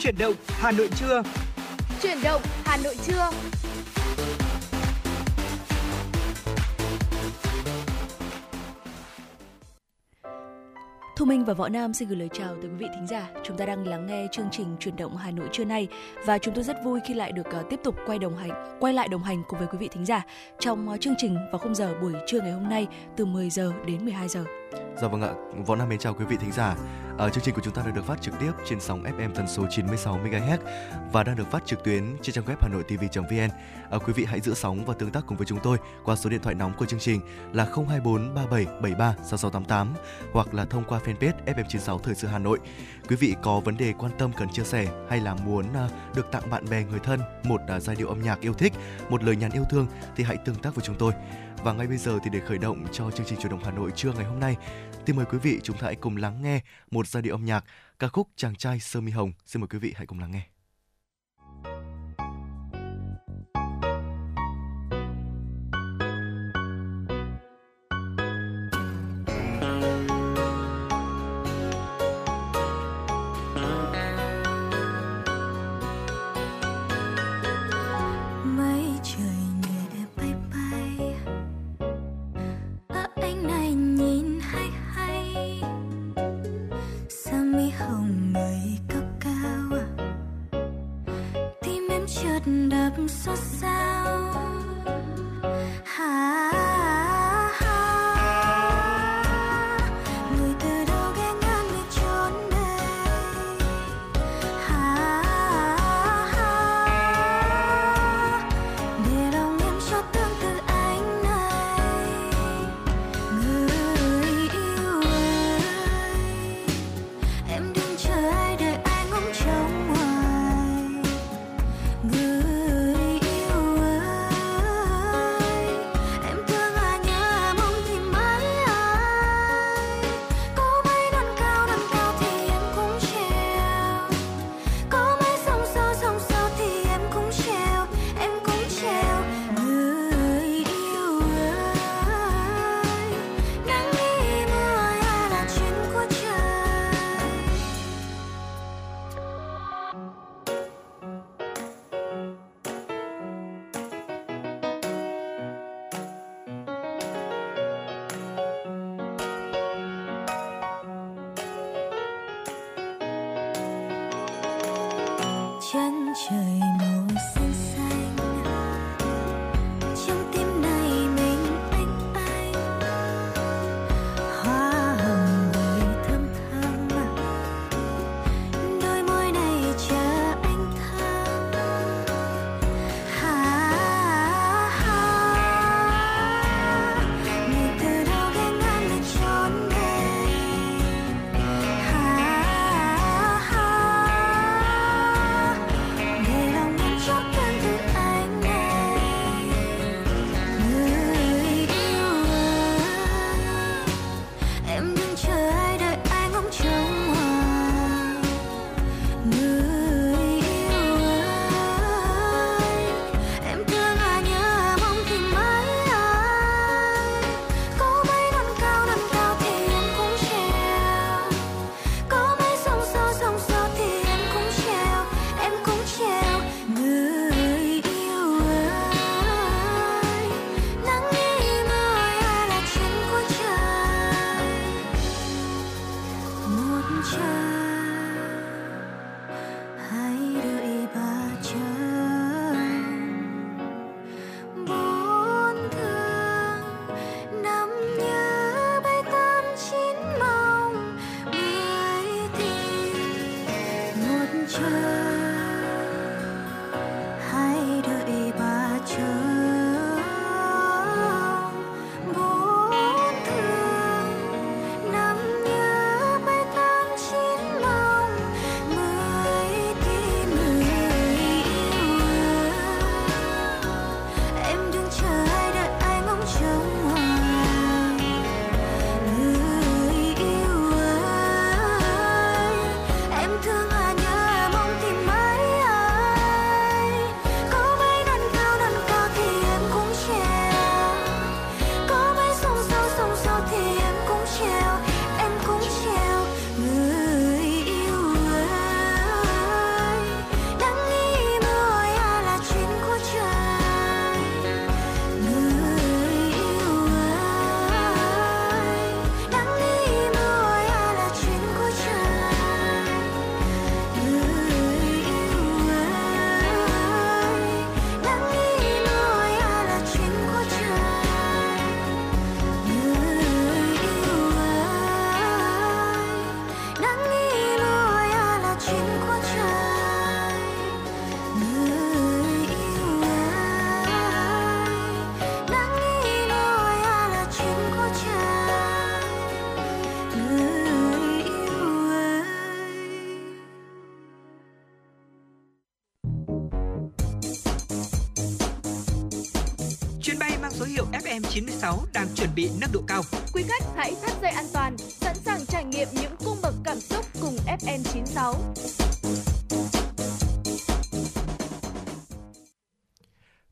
Chuyển động Hà Nội trưa. Chuyển động Hà Nội trưa. Thu Minh và Võ Nam xin gửi lời chào tới quý vị thính giả. Chúng ta đang lắng nghe chương trình chuyển động Hà Nội trưa nay và chúng tôi rất vui khi lại được uh, tiếp tục quay đồng hành, quay lại đồng hành cùng với quý vị thính giả trong uh, chương trình vào khung giờ buổi trưa ngày hôm nay từ 10 giờ đến 12 giờ. Dạ vâng ạ, Võ Nam mến chào quý vị thính giả. À, chương trình của chúng ta được được phát trực tiếp trên sóng FM tần số 96 MHz và đang được phát trực tuyến trên trang web hanoitv.vn. À, quý vị hãy giữ sóng và tương tác cùng với chúng tôi qua số điện thoại nóng của chương trình là 024 3773 6688 hoặc là thông qua fanpage FM96 Thời sự Hà Nội. Quý vị có vấn đề quan tâm cần chia sẻ hay là muốn à, được tặng bạn bè người thân một à, giai điệu âm nhạc yêu thích, một lời nhắn yêu thương thì hãy tương tác với chúng tôi. Và ngay bây giờ thì để khởi động cho chương trình chủ động Hà Nội trưa ngày hôm nay, thì mời quý vị chúng ta hãy cùng lắng nghe một giai điệu âm nhạc ca khúc Chàng trai sơ mi hồng. Xin mời quý vị hãy cùng lắng nghe.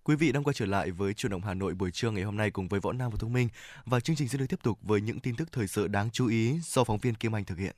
Quý vị đang quay trở lại với Chủ động Hà Nội buổi trưa ngày hôm nay cùng với Võ Nam và Thông Minh và chương trình sẽ được tiếp tục với những tin tức thời sự đáng chú ý do phóng viên Kim Anh thực hiện.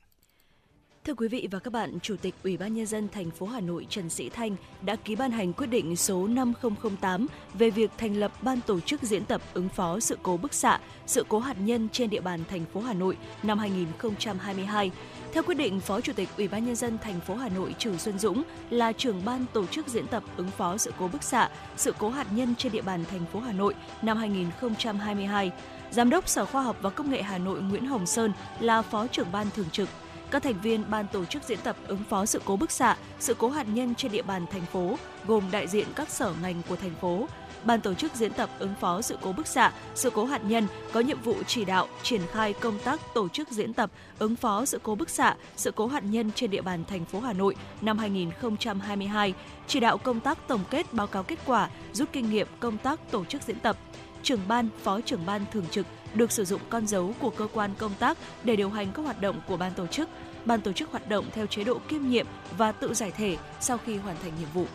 Thưa quý vị và các bạn, Chủ tịch Ủy ban nhân dân thành phố Hà Nội Trần Sĩ Thanh đã ký ban hành quyết định số 5008 về việc thành lập ban tổ chức diễn tập ứng phó sự cố bức xạ, sự cố hạt nhân trên địa bàn thành phố Hà Nội năm 2022. Theo quyết định, Phó Chủ tịch Ủy ban nhân dân thành phố Hà Nội Trử Xuân Dũng là trưởng ban tổ chức diễn tập ứng phó sự cố bức xạ, sự cố hạt nhân trên địa bàn thành phố Hà Nội năm 2022. Giám đốc Sở Khoa học và Công nghệ Hà Nội Nguyễn Hồng Sơn là Phó trưởng ban thường trực các thành viên ban tổ chức diễn tập ứng phó sự cố bức xạ, sự cố hạt nhân trên địa bàn thành phố gồm đại diện các sở ngành của thành phố. Ban tổ chức diễn tập ứng phó sự cố bức xạ, sự cố hạt nhân có nhiệm vụ chỉ đạo, triển khai công tác tổ chức diễn tập ứng phó sự cố bức xạ, sự cố hạt nhân trên địa bàn thành phố Hà Nội năm 2022, chỉ đạo công tác tổng kết báo cáo kết quả, rút kinh nghiệm công tác tổ chức diễn tập. Trưởng ban, phó trưởng ban thường trực được sử dụng con dấu của cơ quan công tác để điều hành các hoạt động của ban tổ chức. Ban tổ chức hoạt động theo chế độ kiêm nhiệm và tự giải thể sau khi hoàn thành nhiệm vụ.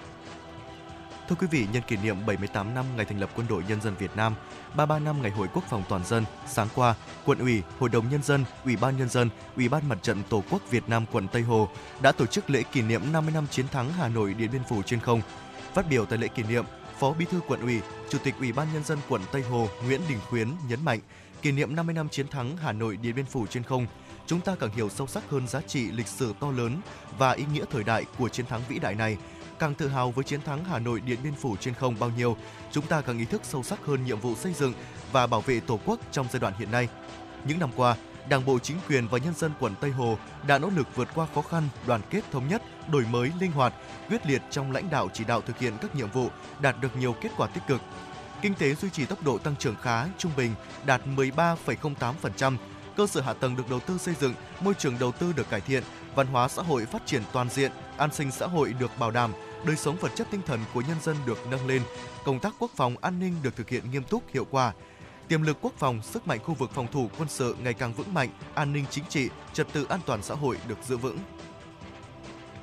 Thưa quý vị, nhân kỷ niệm 78 năm ngày thành lập Quân đội Nhân dân Việt Nam, 33 năm ngày Hội Quốc phòng toàn dân, sáng qua, Quận ủy, Hội đồng Nhân dân, Ủy ban Nhân dân, Ủy ban Mặt trận Tổ quốc Việt Nam quận Tây Hồ đã tổ chức lễ kỷ niệm 50 năm chiến thắng Hà Nội Điện Biên Phủ trên không. Phát biểu tại lễ kỷ niệm, Phó Bí thư Quận ủy, Chủ tịch Ủy ban Nhân dân quận Tây Hồ Nguyễn Đình Khuyến nhấn mạnh, kỷ niệm 50 năm chiến thắng Hà Nội Điện Biên Phủ trên không, chúng ta càng hiểu sâu sắc hơn giá trị lịch sử to lớn và ý nghĩa thời đại của chiến thắng vĩ đại này. Càng tự hào với chiến thắng Hà Nội Điện Biên Phủ trên không bao nhiêu, chúng ta càng ý thức sâu sắc hơn nhiệm vụ xây dựng và bảo vệ Tổ quốc trong giai đoạn hiện nay. Những năm qua, Đảng bộ chính quyền và nhân dân quận Tây Hồ đã nỗ lực vượt qua khó khăn, đoàn kết thống nhất, đổi mới linh hoạt, quyết liệt trong lãnh đạo chỉ đạo thực hiện các nhiệm vụ, đạt được nhiều kết quả tích cực. Kinh tế duy trì tốc độ tăng trưởng khá, trung bình đạt 13,08%, cơ sở hạ tầng được đầu tư xây dựng, môi trường đầu tư được cải thiện, văn hóa xã hội phát triển toàn diện, an sinh xã hội được bảo đảm, đời sống vật chất tinh thần của nhân dân được nâng lên, công tác quốc phòng an ninh được thực hiện nghiêm túc hiệu quả. Tiềm lực quốc phòng, sức mạnh khu vực phòng thủ quân sự ngày càng vững mạnh, an ninh chính trị, trật tự an toàn xã hội được giữ vững.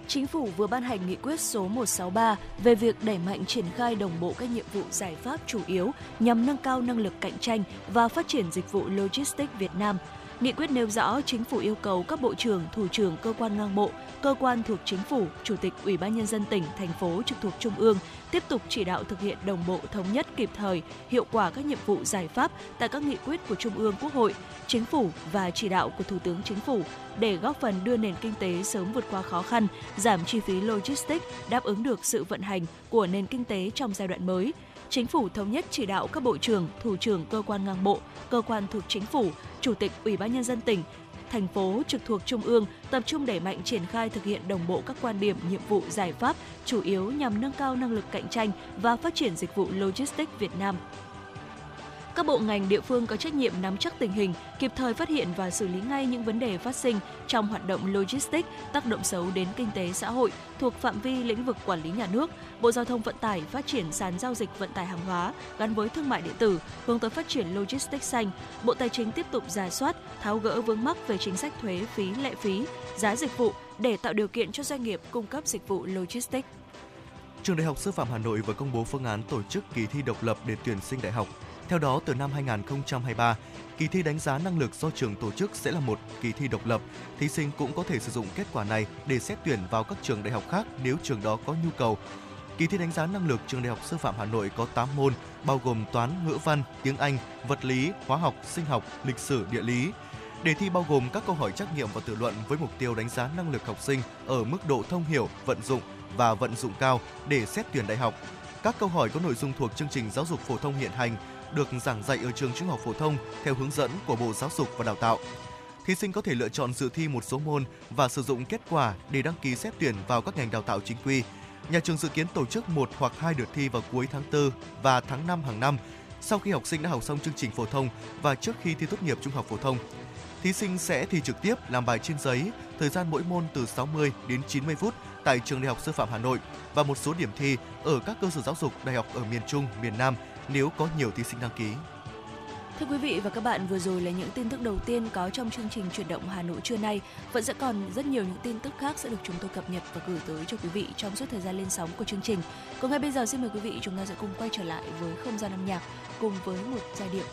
Chính phủ vừa ban hành nghị quyết số 163 về việc đẩy mạnh triển khai đồng bộ các nhiệm vụ giải pháp chủ yếu nhằm nâng cao năng lực cạnh tranh và phát triển dịch vụ logistics Việt Nam – Nghị quyết nêu rõ chính phủ yêu cầu các bộ trưởng, thủ trưởng cơ quan ngang bộ, cơ quan thuộc chính phủ, chủ tịch Ủy ban nhân dân tỉnh, thành phố trực thuộc trung ương tiếp tục chỉ đạo thực hiện đồng bộ thống nhất kịp thời, hiệu quả các nhiệm vụ giải pháp tại các nghị quyết của Trung ương Quốc hội, Chính phủ và chỉ đạo của Thủ tướng Chính phủ để góp phần đưa nền kinh tế sớm vượt qua khó khăn, giảm chi phí logistics, đáp ứng được sự vận hành của nền kinh tế trong giai đoạn mới. Chính phủ thống nhất chỉ đạo các bộ trưởng, thủ trưởng cơ quan ngang bộ, cơ quan thuộc chính phủ, chủ tịch Ủy ban nhân dân tỉnh, thành phố trực thuộc trung ương tập trung đẩy mạnh triển khai thực hiện đồng bộ các quan điểm, nhiệm vụ, giải pháp chủ yếu nhằm nâng cao năng lực cạnh tranh và phát triển dịch vụ logistics Việt Nam các bộ ngành địa phương có trách nhiệm nắm chắc tình hình, kịp thời phát hiện và xử lý ngay những vấn đề phát sinh trong hoạt động logistics tác động xấu đến kinh tế xã hội thuộc phạm vi lĩnh vực quản lý nhà nước. Bộ Giao thông Vận tải phát triển sàn giao dịch vận tải hàng hóa gắn với thương mại điện tử, hướng tới phát triển logistics xanh. Bộ Tài chính tiếp tục giả soát, tháo gỡ vướng mắc về chính sách thuế phí lệ phí, giá dịch vụ để tạo điều kiện cho doanh nghiệp cung cấp dịch vụ logistics. Trường Đại học Sư phạm Hà Nội vừa công bố phương án tổ chức kỳ thi độc lập để tuyển sinh đại học theo đó, từ năm 2023, kỳ thi đánh giá năng lực do trường tổ chức sẽ là một kỳ thi độc lập. Thí sinh cũng có thể sử dụng kết quả này để xét tuyển vào các trường đại học khác nếu trường đó có nhu cầu. Kỳ thi đánh giá năng lực trường Đại học Sư phạm Hà Nội có 8 môn, bao gồm toán, ngữ văn, tiếng Anh, vật lý, hóa học, sinh học, lịch sử, địa lý. Đề thi bao gồm các câu hỏi trắc nghiệm và tự luận với mục tiêu đánh giá năng lực học sinh ở mức độ thông hiểu, vận dụng và vận dụng cao để xét tuyển đại học. Các câu hỏi có nội dung thuộc chương trình giáo dục phổ thông hiện hành được giảng dạy ở trường trung học phổ thông theo hướng dẫn của Bộ Giáo dục và Đào tạo. Thí sinh có thể lựa chọn dự thi một số môn và sử dụng kết quả để đăng ký xét tuyển vào các ngành đào tạo chính quy. Nhà trường dự kiến tổ chức một hoặc hai đợt thi vào cuối tháng 4 và tháng 5 hàng năm sau khi học sinh đã học xong chương trình phổ thông và trước khi thi tốt nghiệp trung học phổ thông. Thí sinh sẽ thi trực tiếp làm bài trên giấy, thời gian mỗi môn từ 60 đến 90 phút tại trường Đại học Sư phạm Hà Nội và một số điểm thi ở các cơ sở giáo dục đại học ở miền Trung, miền Nam nếu có nhiều thí sinh đăng ký. Thưa quý vị và các bạn, vừa rồi là những tin tức đầu tiên có trong chương trình chuyển động Hà Nội trưa nay. Vẫn sẽ còn rất nhiều những tin tức khác sẽ được chúng tôi cập nhật và gửi tới cho quý vị trong suốt thời gian lên sóng của chương trình. Còn ngay bây giờ xin mời quý vị chúng ta sẽ cùng quay trở lại với không gian âm nhạc cùng với một giai điệu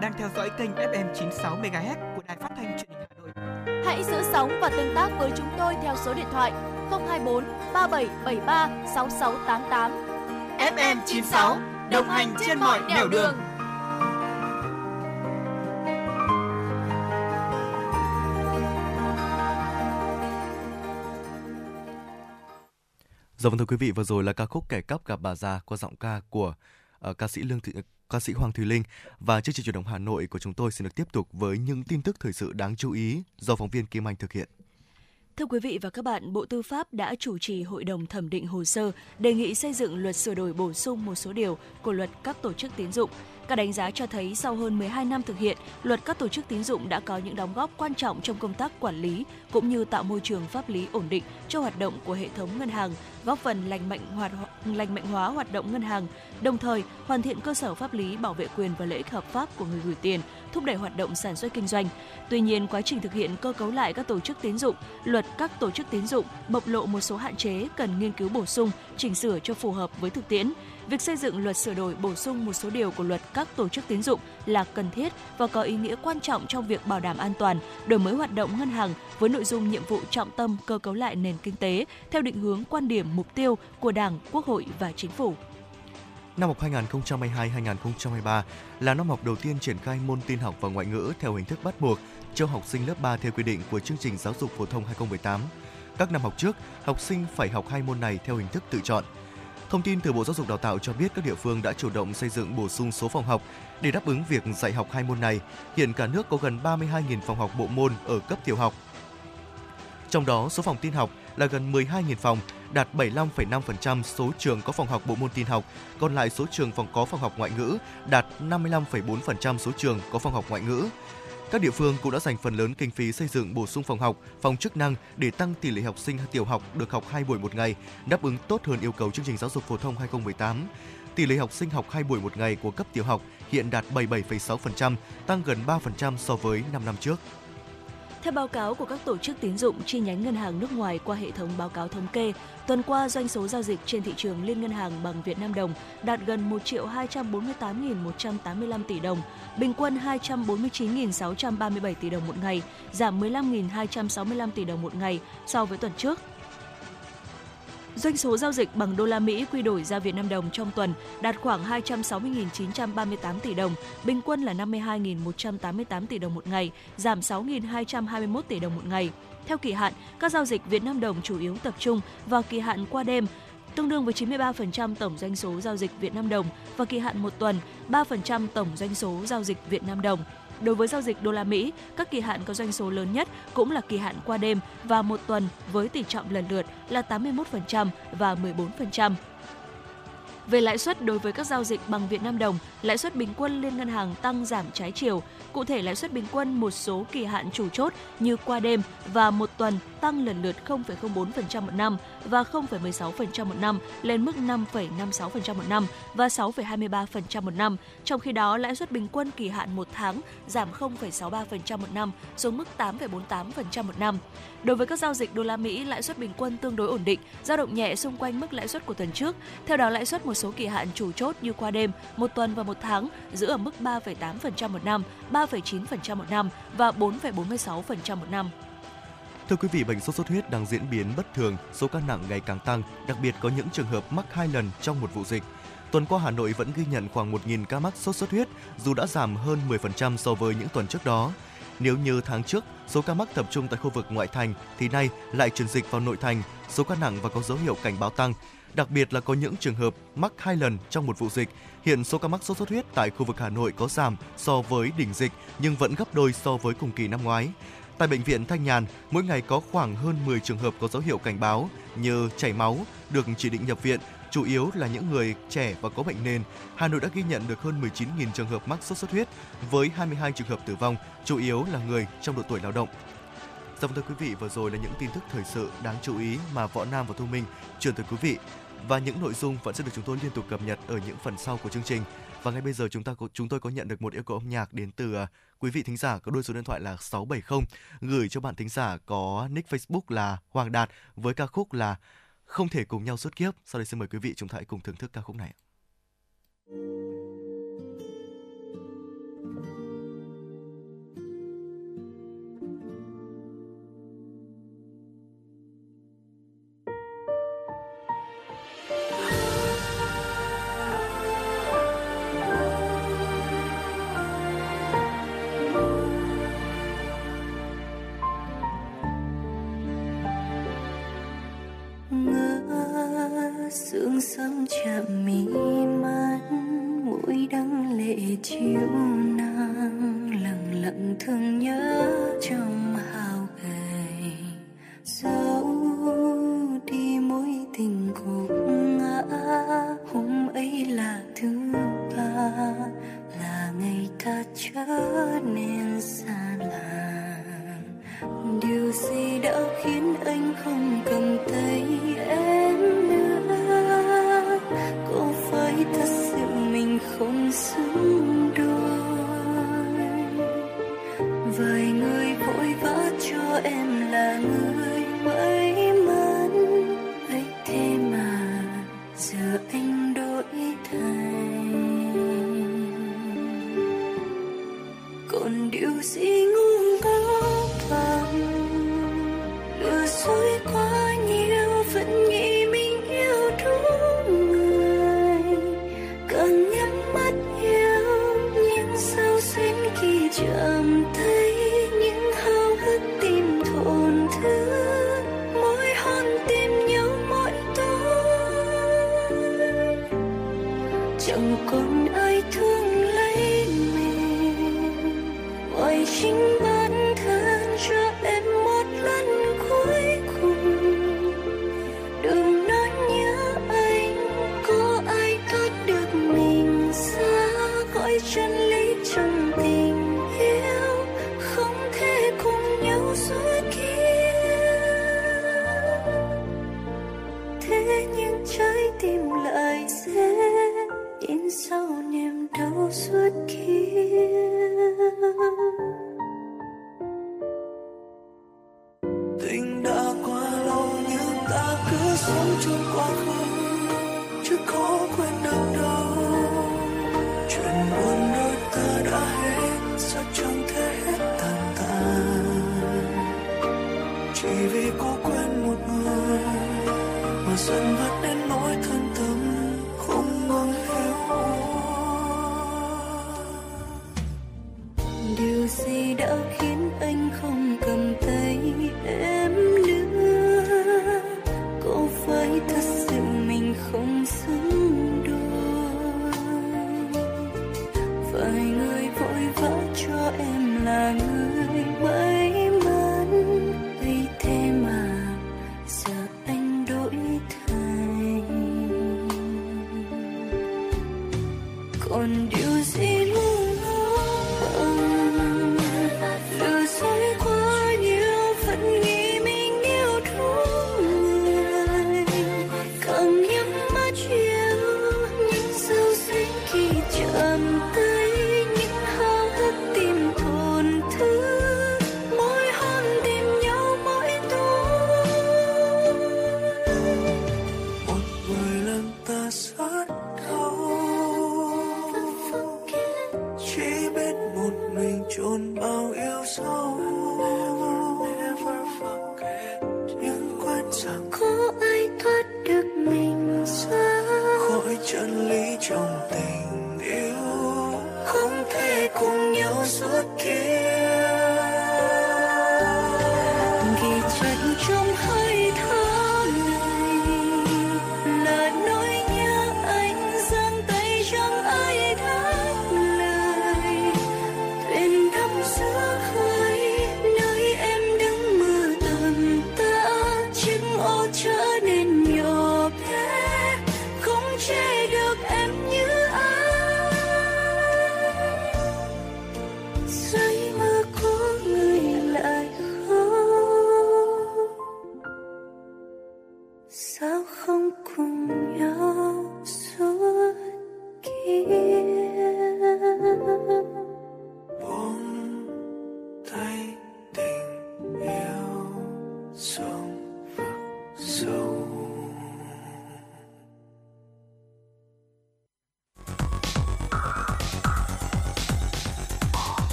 đang theo dõi kênh FM 96 MHz của đài phát thanh truyền hình Hà Nội. Hãy giữ sóng và tương tác với chúng tôi theo số điện thoại 024 3773 6688. FM 96 đồng hành trên mọi nẻo đường. đường. Dạ vâng thưa quý vị, vừa rồi là ca khúc Kẻ cắp gặp bà già qua giọng ca của uh, ca sĩ Lương Thị ca sĩ Hoàng Thùy Linh và chương trình chuyển động Hà Nội của chúng tôi sẽ được tiếp tục với những tin tức thời sự đáng chú ý do phóng viên Kim Anh thực hiện. Thưa quý vị và các bạn, Bộ Tư pháp đã chủ trì hội đồng thẩm định hồ sơ đề nghị xây dựng luật sửa đổi bổ sung một số điều của luật các tổ chức tín dụng. Các đánh giá cho thấy sau hơn 12 năm thực hiện, luật các tổ chức tín dụng đã có những đóng góp quan trọng trong công tác quản lý cũng như tạo môi trường pháp lý ổn định cho hoạt động của hệ thống ngân hàng, góp phần lành mạnh hoạt lành mạnh hóa hoạt động ngân hàng, đồng thời hoàn thiện cơ sở pháp lý bảo vệ quyền và lợi ích hợp pháp của người gửi tiền, thúc đẩy hoạt động sản xuất kinh doanh. Tuy nhiên, quá trình thực hiện cơ cấu lại các tổ chức tín dụng, luật các tổ chức tín dụng bộc lộ một số hạn chế cần nghiên cứu bổ sung, chỉnh sửa cho phù hợp với thực tiễn. Việc xây dựng luật sửa đổi bổ sung một số điều của luật các tổ chức tín dụng là cần thiết và có ý nghĩa quan trọng trong việc bảo đảm an toàn, đổi mới hoạt động ngân hàng với nội dung nhiệm vụ trọng tâm cơ cấu lại nền kinh tế theo định hướng quan điểm mục tiêu của Đảng, Quốc hội và Chính phủ. Năm học 2022-2023 là năm học đầu tiên triển khai môn tin học và ngoại ngữ theo hình thức bắt buộc cho học sinh lớp 3 theo quy định của chương trình giáo dục phổ thông 2018. Các năm học trước, học sinh phải học hai môn này theo hình thức tự chọn. Thông tin từ Bộ Giáo dục Đào tạo cho biết các địa phương đã chủ động xây dựng bổ sung số phòng học để đáp ứng việc dạy học hai môn này. Hiện cả nước có gần 32.000 phòng học bộ môn ở cấp tiểu học. Trong đó, số phòng tin học là gần 12.000 phòng, đạt 75,5% số trường có phòng học bộ môn tin học, còn lại số trường phòng có phòng học ngoại ngữ đạt 55,4% số trường có phòng học ngoại ngữ. Các địa phương cũng đã dành phần lớn kinh phí xây dựng bổ sung phòng học, phòng chức năng để tăng tỷ lệ học sinh tiểu học được học 2 buổi một ngày, đáp ứng tốt hơn yêu cầu chương trình giáo dục phổ thông 2018. Tỷ lệ học sinh học 2 buổi một ngày của cấp tiểu học hiện đạt 77,6%, tăng gần 3% so với 5 năm trước. Theo báo cáo của các tổ chức tín dụng chi nhánh ngân hàng nước ngoài qua hệ thống báo cáo thống kê, tuần qua doanh số giao dịch trên thị trường liên ngân hàng bằng Việt Nam đồng đạt gần 1 triệu 248.185 tỷ đồng, bình quân 249.637 tỷ đồng một ngày, giảm 15.265 tỷ đồng một ngày so với tuần trước. Doanh số giao dịch bằng đô la Mỹ quy đổi ra Việt Nam đồng trong tuần đạt khoảng 260.938 tỷ đồng, bình quân là 52.188 tỷ đồng một ngày, giảm 6.221 tỷ đồng một ngày. Theo kỳ hạn, các giao dịch Việt Nam đồng chủ yếu tập trung vào kỳ hạn qua đêm, tương đương với 93% tổng doanh số giao dịch Việt Nam đồng và kỳ hạn một tuần 3% tổng doanh số giao dịch Việt Nam đồng. Đối với giao dịch đô la Mỹ, các kỳ hạn có doanh số lớn nhất cũng là kỳ hạn qua đêm và một tuần với tỷ trọng lần lượt là 81% và 14%. Về lãi suất đối với các giao dịch bằng Việt Nam đồng, lãi suất bình quân liên ngân hàng tăng giảm trái chiều. Cụ thể lãi suất bình quân một số kỳ hạn chủ chốt như qua đêm và một tuần tăng lần lượt 0,04% một năm và 0,16% một năm lên mức 5,56% một năm và 6,23% một năm. Trong khi đó, lãi suất bình quân kỳ hạn một tháng giảm 0,63% một năm xuống mức 8,48% một năm. Đối với các giao dịch đô la Mỹ, lãi suất bình quân tương đối ổn định, dao động nhẹ xung quanh mức lãi suất của tuần trước. Theo đó, lãi suất một số kỳ hạn chủ chốt như qua đêm, một tuần và một tháng giữ ở mức 3,8% một năm, 3,9% một năm và 4,46% một năm. Thưa quý vị, bệnh sốt xuất huyết đang diễn biến bất thường, số ca nặng ngày càng tăng, đặc biệt có những trường hợp mắc hai lần trong một vụ dịch. Tuần qua Hà Nội vẫn ghi nhận khoảng 1.000 ca mắc sốt xuất huyết, dù đã giảm hơn 10% so với những tuần trước đó. Nếu như tháng trước, số ca mắc tập trung tại khu vực ngoại thành, thì nay lại chuyển dịch vào nội thành, số ca nặng và có dấu hiệu cảnh báo tăng. Đặc biệt là có những trường hợp mắc hai lần trong một vụ dịch. Hiện số ca mắc sốt xuất huyết tại khu vực Hà Nội có giảm so với đỉnh dịch nhưng vẫn gấp đôi so với cùng kỳ năm ngoái. Tại bệnh viện Thanh Nhàn, mỗi ngày có khoảng hơn 10 trường hợp có dấu hiệu cảnh báo như chảy máu, được chỉ định nhập viện, chủ yếu là những người trẻ và có bệnh nền. Hà Nội đã ghi nhận được hơn 19.000 trường hợp mắc sốt xuất huyết với 22 trường hợp tử vong, chủ yếu là người trong độ tuổi lao động. Dạ vâng thưa quý vị, vừa rồi là những tin tức thời sự đáng chú ý mà Võ Nam và Thu Minh truyền tới quý vị. Và những nội dung vẫn sẽ được chúng tôi liên tục cập nhật ở những phần sau của chương trình. Và ngay bây giờ chúng ta có, chúng tôi có nhận được một yêu cầu âm nhạc đến từ uh, quý vị thính giả có đôi số điện thoại là 670 gửi cho bạn thính giả có nick Facebook là Hoàng Đạt với ca khúc là Không thể cùng nhau suốt kiếp. Sau đây xin mời quý vị chúng ta hãy cùng thưởng thức ca khúc này. sương chạm mi mắt mũi đắng lệ chiếu. 寸断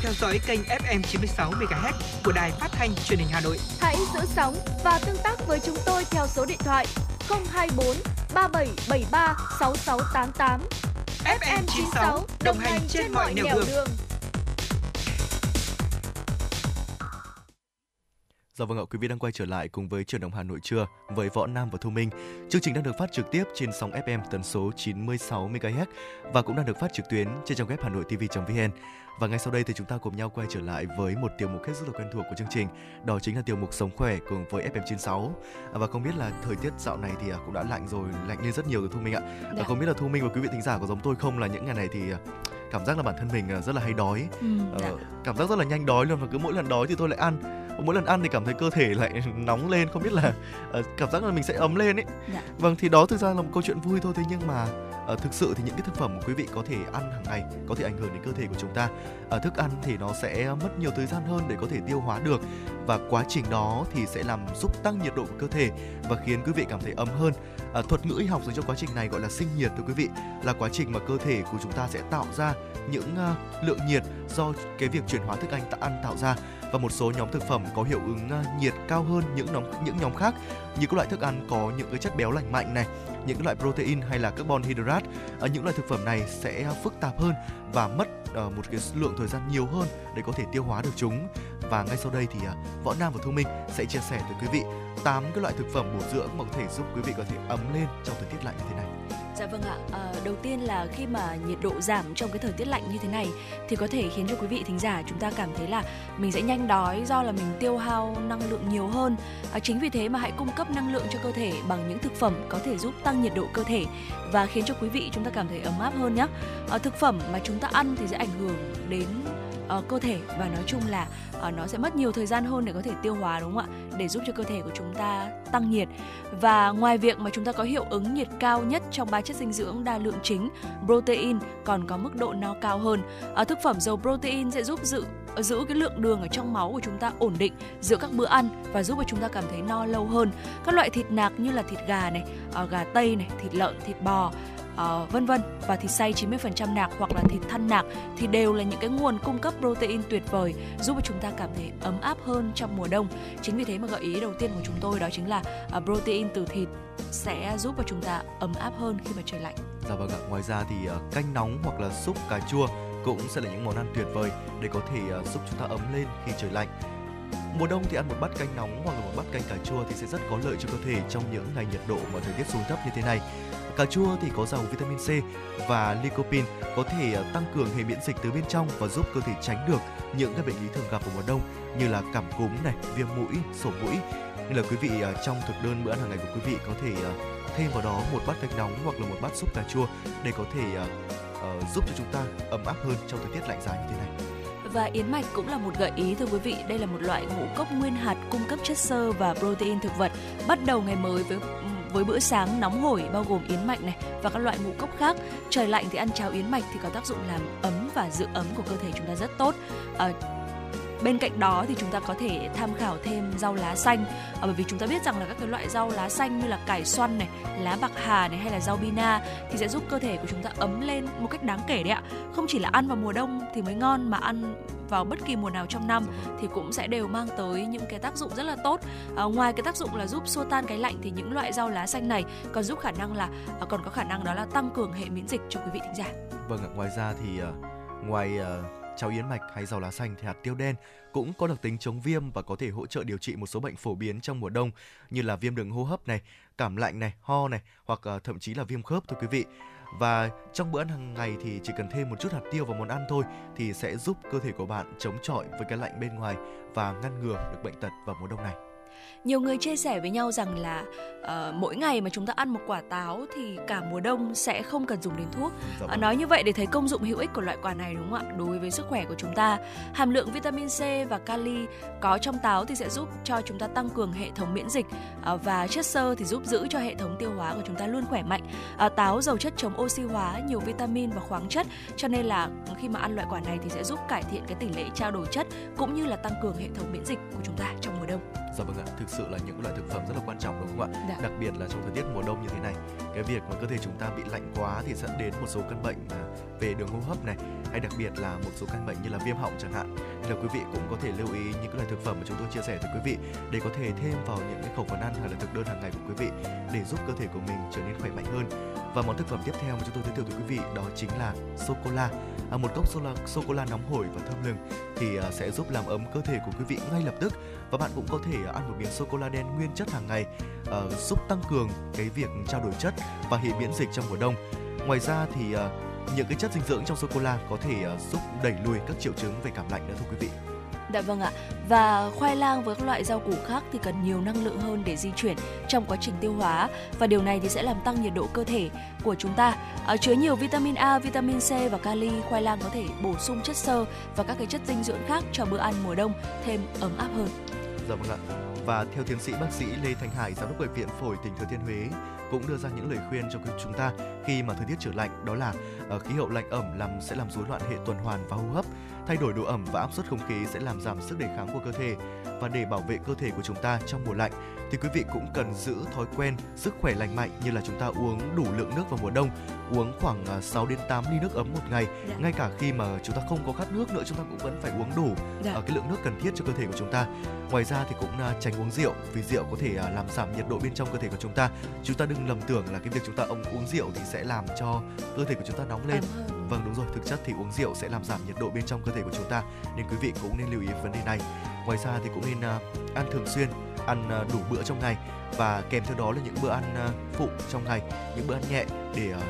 theo dõi kênh FM 96 MHz của đài phát thanh truyền hình Hà Nội. Hãy giữ sóng và tương tác với chúng tôi theo số điện thoại 024 3773 6688. FM 96 đồng hành trên mọi nẻo đường. đường. Dạ vâng ạ, quý vị đang quay trở lại cùng với Trường Đồng Hà Nội trưa với Võ Nam và Thu Minh. Chương trình đang được phát trực tiếp trên sóng FM tần số 96 MHz và cũng đang được phát trực tuyến trên trang web hanoitv.vn. Và ngay sau đây thì chúng ta cùng nhau quay trở lại với một tiểu mục hết sức là quen thuộc của chương trình, đó chính là tiểu mục sống khỏe cùng với FM96. Và không biết là thời tiết dạo này thì à, cũng đã lạnh rồi, lạnh lên rất nhiều rồi Thu Minh ạ. và dạ. Không biết là Thu Minh và quý vị thính giả có giống tôi không là những ngày này thì à, cảm giác là bản thân mình ờ, rất là hay đói. Ừ, dạ. Ờ, cảm giác rất là nhanh đói luôn và cứ mỗi lần đói thì tôi lại ăn. Mỗi lần ăn thì cảm thấy cơ thể lại nóng lên không biết là ờ, cảm giác là mình sẽ ấm lên ấy. Dạ. vâng thì đó thực ra là một câu chuyện vui thôi thế nhưng mà ờ, thực sự thì những cái thực phẩm mà quý vị có thể ăn hàng ngày có thể ảnh hưởng đến cơ thể của chúng ta ở thức ăn thì nó sẽ mất nhiều thời gian hơn để có thể tiêu hóa được. Và quá trình đó thì sẽ làm giúp tăng nhiệt độ của cơ thể và khiến quý vị cảm thấy ấm hơn. À, thuật ngữ y học dành cho quá trình này gọi là sinh nhiệt thưa quý vị là quá trình mà cơ thể của chúng ta sẽ tạo ra những uh, lượng nhiệt do cái việc chuyển hóa thức ăn ta ăn tạo ra. Và một số nhóm thực phẩm có hiệu ứng uh, nhiệt cao hơn những nhóm những nhóm khác như các loại thức ăn có những cái chất béo lành mạnh này những cái loại protein hay là carbon hydrate. À, những loại thực phẩm này sẽ phức tạp hơn và mất một cái lượng thời gian nhiều hơn để có thể tiêu hóa được chúng. Và ngay sau đây thì võ nam và thu minh sẽ chia sẻ tới quý vị 8 cái loại thực phẩm bổ dưỡng mà có thể giúp quý vị có thể ấm lên trong thời tiết lạnh như thế này. Dạ vâng ạ. À, đầu tiên là khi mà nhiệt độ giảm trong cái thời tiết lạnh như thế này thì có thể khiến cho quý vị thính giả chúng ta cảm thấy là mình sẽ nhanh đói do là mình tiêu hao năng lượng nhiều hơn. À, chính vì thế mà hãy cung cấp năng lượng cho cơ thể bằng những thực phẩm có thể giúp tăng nhiệt độ cơ thể và khiến cho quý vị chúng ta cảm thấy ấm áp hơn nhé. À, ờ, thực phẩm mà chúng ta ăn thì sẽ ảnh hưởng đến uh, cơ thể và nói chung là uh, nó sẽ mất nhiều thời gian hơn để có thể tiêu hóa đúng không ạ? Để giúp cho cơ thể của chúng ta tăng nhiệt và ngoài việc mà chúng ta có hiệu ứng nhiệt cao nhất trong ba chất dinh dưỡng đa lượng chính, protein còn có mức độ no cao hơn. uh, thực phẩm dầu protein sẽ giúp giữ giữ cái lượng đường ở trong máu của chúng ta ổn định giữa các bữa ăn và giúp cho chúng ta cảm thấy no lâu hơn. Các loại thịt nạc như là thịt gà này, gà tây này, thịt lợn, thịt bò À, vân vân và thịt xay 90% nạc hoặc là thịt thăn nạc thì đều là những cái nguồn cung cấp protein tuyệt vời, giúp cho chúng ta cảm thấy ấm áp hơn trong mùa đông. Chính vì thế mà gợi ý đầu tiên của chúng tôi đó chính là à, protein từ thịt sẽ giúp cho chúng ta ấm áp hơn khi mà trời lạnh. Dạ vâng ạ. Ngoài ra thì à, canh nóng hoặc là súp, cà chua cũng sẽ là những món ăn tuyệt vời để có thể giúp chúng ta ấm lên khi trời lạnh. Mùa đông thì ăn một bát canh nóng hoặc là một bát canh cà chua thì sẽ rất có lợi cho cơ thể trong những ngày nhiệt độ mà thời tiết xuống thấp như thế này. Cà chua thì có giàu vitamin C và lycopene có thể ờ, tăng cường hệ miễn dịch từ bên trong và giúp cơ thể tránh được những các bệnh lý thường gặp vào mùa đông như là cảm cúm này, viêm mũi, sổ mũi. Nên là quý vị ờ, trong thực đơn bữa ăn hàng ngày của quý vị có thể ờ, thêm vào đó một bát canh nóng hoặc là một bát súp cà chua để có thể giúp cho chúng ta ấm áp hơn trong thời tiết lạnh giá như thế này. Và yến mạch cũng là một gợi ý thưa quý vị. Đây là một loại ngũ cốc nguyên hạt cung cấp chất xơ và protein thực vật. Bắt đầu ngày mới với ừ, với bữa sáng nóng hổi bao gồm yến mạch này và các loại ngũ cốc khác. Trời lạnh thì ăn cháo yến mạch thì có tác dụng làm ấm và giữ ấm của cơ thể chúng ta rất tốt. À, Bên cạnh đó thì chúng ta có thể tham khảo thêm rau lá xanh à, bởi vì chúng ta biết rằng là các cái loại rau lá xanh như là cải xoăn này, lá bạc hà này hay là rau bina thì sẽ giúp cơ thể của chúng ta ấm lên một cách đáng kể đấy ạ. Không chỉ là ăn vào mùa đông thì mới ngon mà ăn vào bất kỳ mùa nào trong năm thì cũng sẽ đều mang tới những cái tác dụng rất là tốt. À, ngoài cái tác dụng là giúp xua tan cái lạnh thì những loại rau lá xanh này còn giúp khả năng là à, còn có khả năng đó là tăng cường hệ miễn dịch cho quý vị thính giả. Vâng ạ, ngoài ra thì à, ngoài à, cháo yến mạch hay rau lá xanh thì hạt tiêu đen cũng có đặc tính chống viêm và có thể hỗ trợ điều trị một số bệnh phổ biến trong mùa đông như là viêm đường hô hấp này, cảm lạnh này, ho này hoặc ờ, thậm chí là viêm khớp thưa quý vị. Và trong bữa ăn hàng ngày thì chỉ cần thêm một chút hạt tiêu vào món ăn thôi thì sẽ giúp cơ thể của bạn chống chọi với cái lạnh bên ngoài và ngăn ngừa được bệnh tật vào mùa đông này. Nhiều người chia sẻ với nhau rằng là ờ, mỗi ngày mà chúng ta ăn một quả táo thì cả mùa đông sẽ không cần dùng đến thuốc. Dạ vâng. nói như vậy để thấy công dụng hữu ích của loại quả này đúng không ạ? Đối với sức khỏe của chúng ta, hàm lượng vitamin C và kali có trong táo thì sẽ giúp cho chúng ta tăng cường hệ thống miễn dịch à, và chất xơ thì giúp giữ cho hệ thống tiêu hóa của chúng ta luôn khỏe mạnh. À, táo giàu chất chống oxy hóa, nhiều vitamin và khoáng chất cho nên là khi mà ăn loại quả này thì sẽ giúp cải thiện cái tỷ lệ trao đổi chất cũng như là tăng cường hệ thống miễn dịch của chúng ta trong mùa đông. Dạ vâng ạ, thực sự là những loại thực phẩm rất là quan trọng đúng không ạ? Dạ. Đặc biệt là trong thời tiết mùa đông như thế này, cái việc mà cơ thể chúng ta bị lạnh quá thì dẫn đến một số căn bệnh à, về đường hô hấp này, hay đặc biệt là một số căn bệnh như là viêm họng chẳng hạn. Nên là quý vị cũng có thể lưu ý những cái loại thực phẩm mà chúng tôi chia sẻ tới quý vị để có thể thêm vào những cái khẩu phần ăn hay là thực đơn hàng ngày của quý vị để giúp cơ thể của mình trở nên khỏe mạnh hơn. Và món thực phẩm tiếp theo mà chúng tôi giới thiệu tới quý vị đó chính là sô cô la. À, một cốc sô sô cô la nóng hổi và thơm lừng thì à, sẽ giúp làm ấm cơ thể của quý vị ngay lập tức và bạn cũng có thể ăn một miếng sô cô la đen nguyên chất hàng ngày ờ, giúp tăng cường cái việc trao đổi chất và hệ miễn dịch trong mùa đông. Ngoài ra thì ờ, những cái chất dinh dưỡng trong sô cô la có thể ờ, giúp đẩy lùi các triệu chứng về cảm lạnh nữa thưa quý vị. Dạ vâng ạ. Và khoai lang với các loại rau củ khác thì cần nhiều năng lượng hơn để di chuyển trong quá trình tiêu hóa và điều này thì sẽ làm tăng nhiệt độ cơ thể của chúng ta. À, chứa nhiều vitamin A, vitamin C và kali, khoai lang có thể bổ sung chất xơ và các cái chất dinh dưỡng khác cho bữa ăn mùa đông thêm ấm áp hơn. Dạ vâng ạ. Và theo tiến sĩ bác sĩ Lê Thanh Hải, giám đốc bệnh viện phổi tỉnh Thừa Thiên Huế cũng đưa ra những lời khuyên cho chúng ta khi mà thời tiết trở lạnh đó là uh, khí hậu lạnh ẩm làm sẽ làm rối loạn hệ tuần hoàn và hô hấp thay đổi độ ẩm và áp suất không khí sẽ làm giảm sức đề kháng của cơ thể và để bảo vệ cơ thể của chúng ta trong mùa lạnh thì quý vị cũng cần giữ thói quen sức khỏe lành mạnh như là chúng ta uống đủ lượng nước vào mùa đông uống khoảng 6 đến 8 ly nước ấm một ngày dạ. ngay cả khi mà chúng ta không có khát nước nữa chúng ta cũng vẫn phải uống đủ dạ. cái lượng nước cần thiết cho cơ thể của chúng ta ngoài ra thì cũng tránh uống rượu vì rượu có thể làm giảm nhiệt độ bên trong cơ thể của chúng ta chúng ta đừng lầm tưởng là cái việc chúng ta ông uống rượu thì sẽ làm cho cơ thể của chúng ta nóng lên. Vâng đúng rồi thực chất thì uống rượu sẽ làm giảm nhiệt độ bên trong cơ thể của chúng ta. Nên quý vị cũng nên lưu ý vấn đề này. Ngoài ra thì cũng nên uh, ăn thường xuyên ăn uh, đủ bữa trong ngày. Và kèm theo đó là những bữa ăn uh, phụ trong ngày những bữa ăn nhẹ để uh,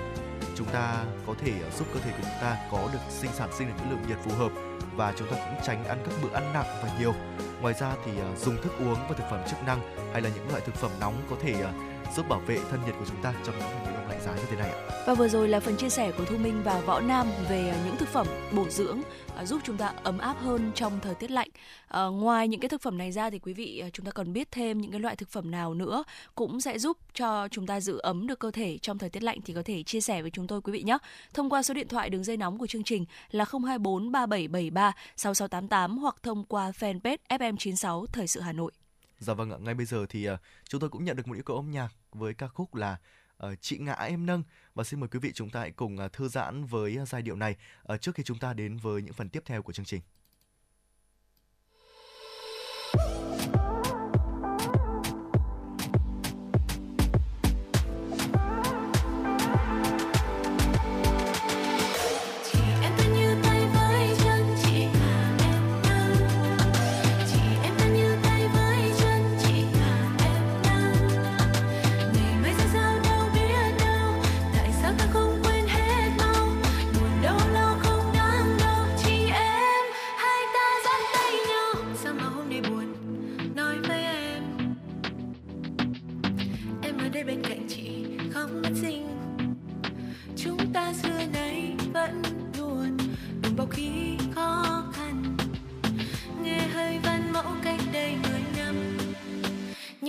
chúng ta có thể uh, giúp cơ thể của chúng ta có được sinh sản sinh được những lượng nhiệt phù hợp. Và chúng ta cũng tránh ăn các bữa ăn nặng và nhiều. Ngoài ra thì uh, dùng thức uống và thực phẩm chức năng hay là những loại thực phẩm nóng có thể uh, giúp bảo vệ thân nhiệt của chúng ta trong những ngày đông lạnh giá như thế này ạ. Và vừa rồi là phần chia sẻ của Thu Minh và Võ Nam về những thực phẩm bổ dưỡng À, giúp chúng ta ấm áp hơn trong thời tiết lạnh. À, ngoài những cái thực phẩm này ra thì quý vị à, chúng ta còn biết thêm những cái loại thực phẩm nào nữa cũng sẽ giúp cho chúng ta giữ ấm được cơ thể trong thời tiết lạnh thì có thể chia sẻ với chúng tôi quý vị nhé. Thông qua số điện thoại đường dây nóng của chương trình là 024 3773 6688 hoặc thông qua fanpage FM96 Thời sự Hà Nội. Dạ vâng ạ, ngay bây giờ thì uh, chúng tôi cũng nhận được một yêu cầu âm nhạc với ca khúc là ờ, Chị ngã em nâng và xin mời quý vị chúng ta hãy cùng ờ, thư giãn với ờ, giai điệu này trước khi chúng ta đến với những phần tiếp theo của chương trình.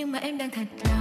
Nhưng mà em đang thật lòng.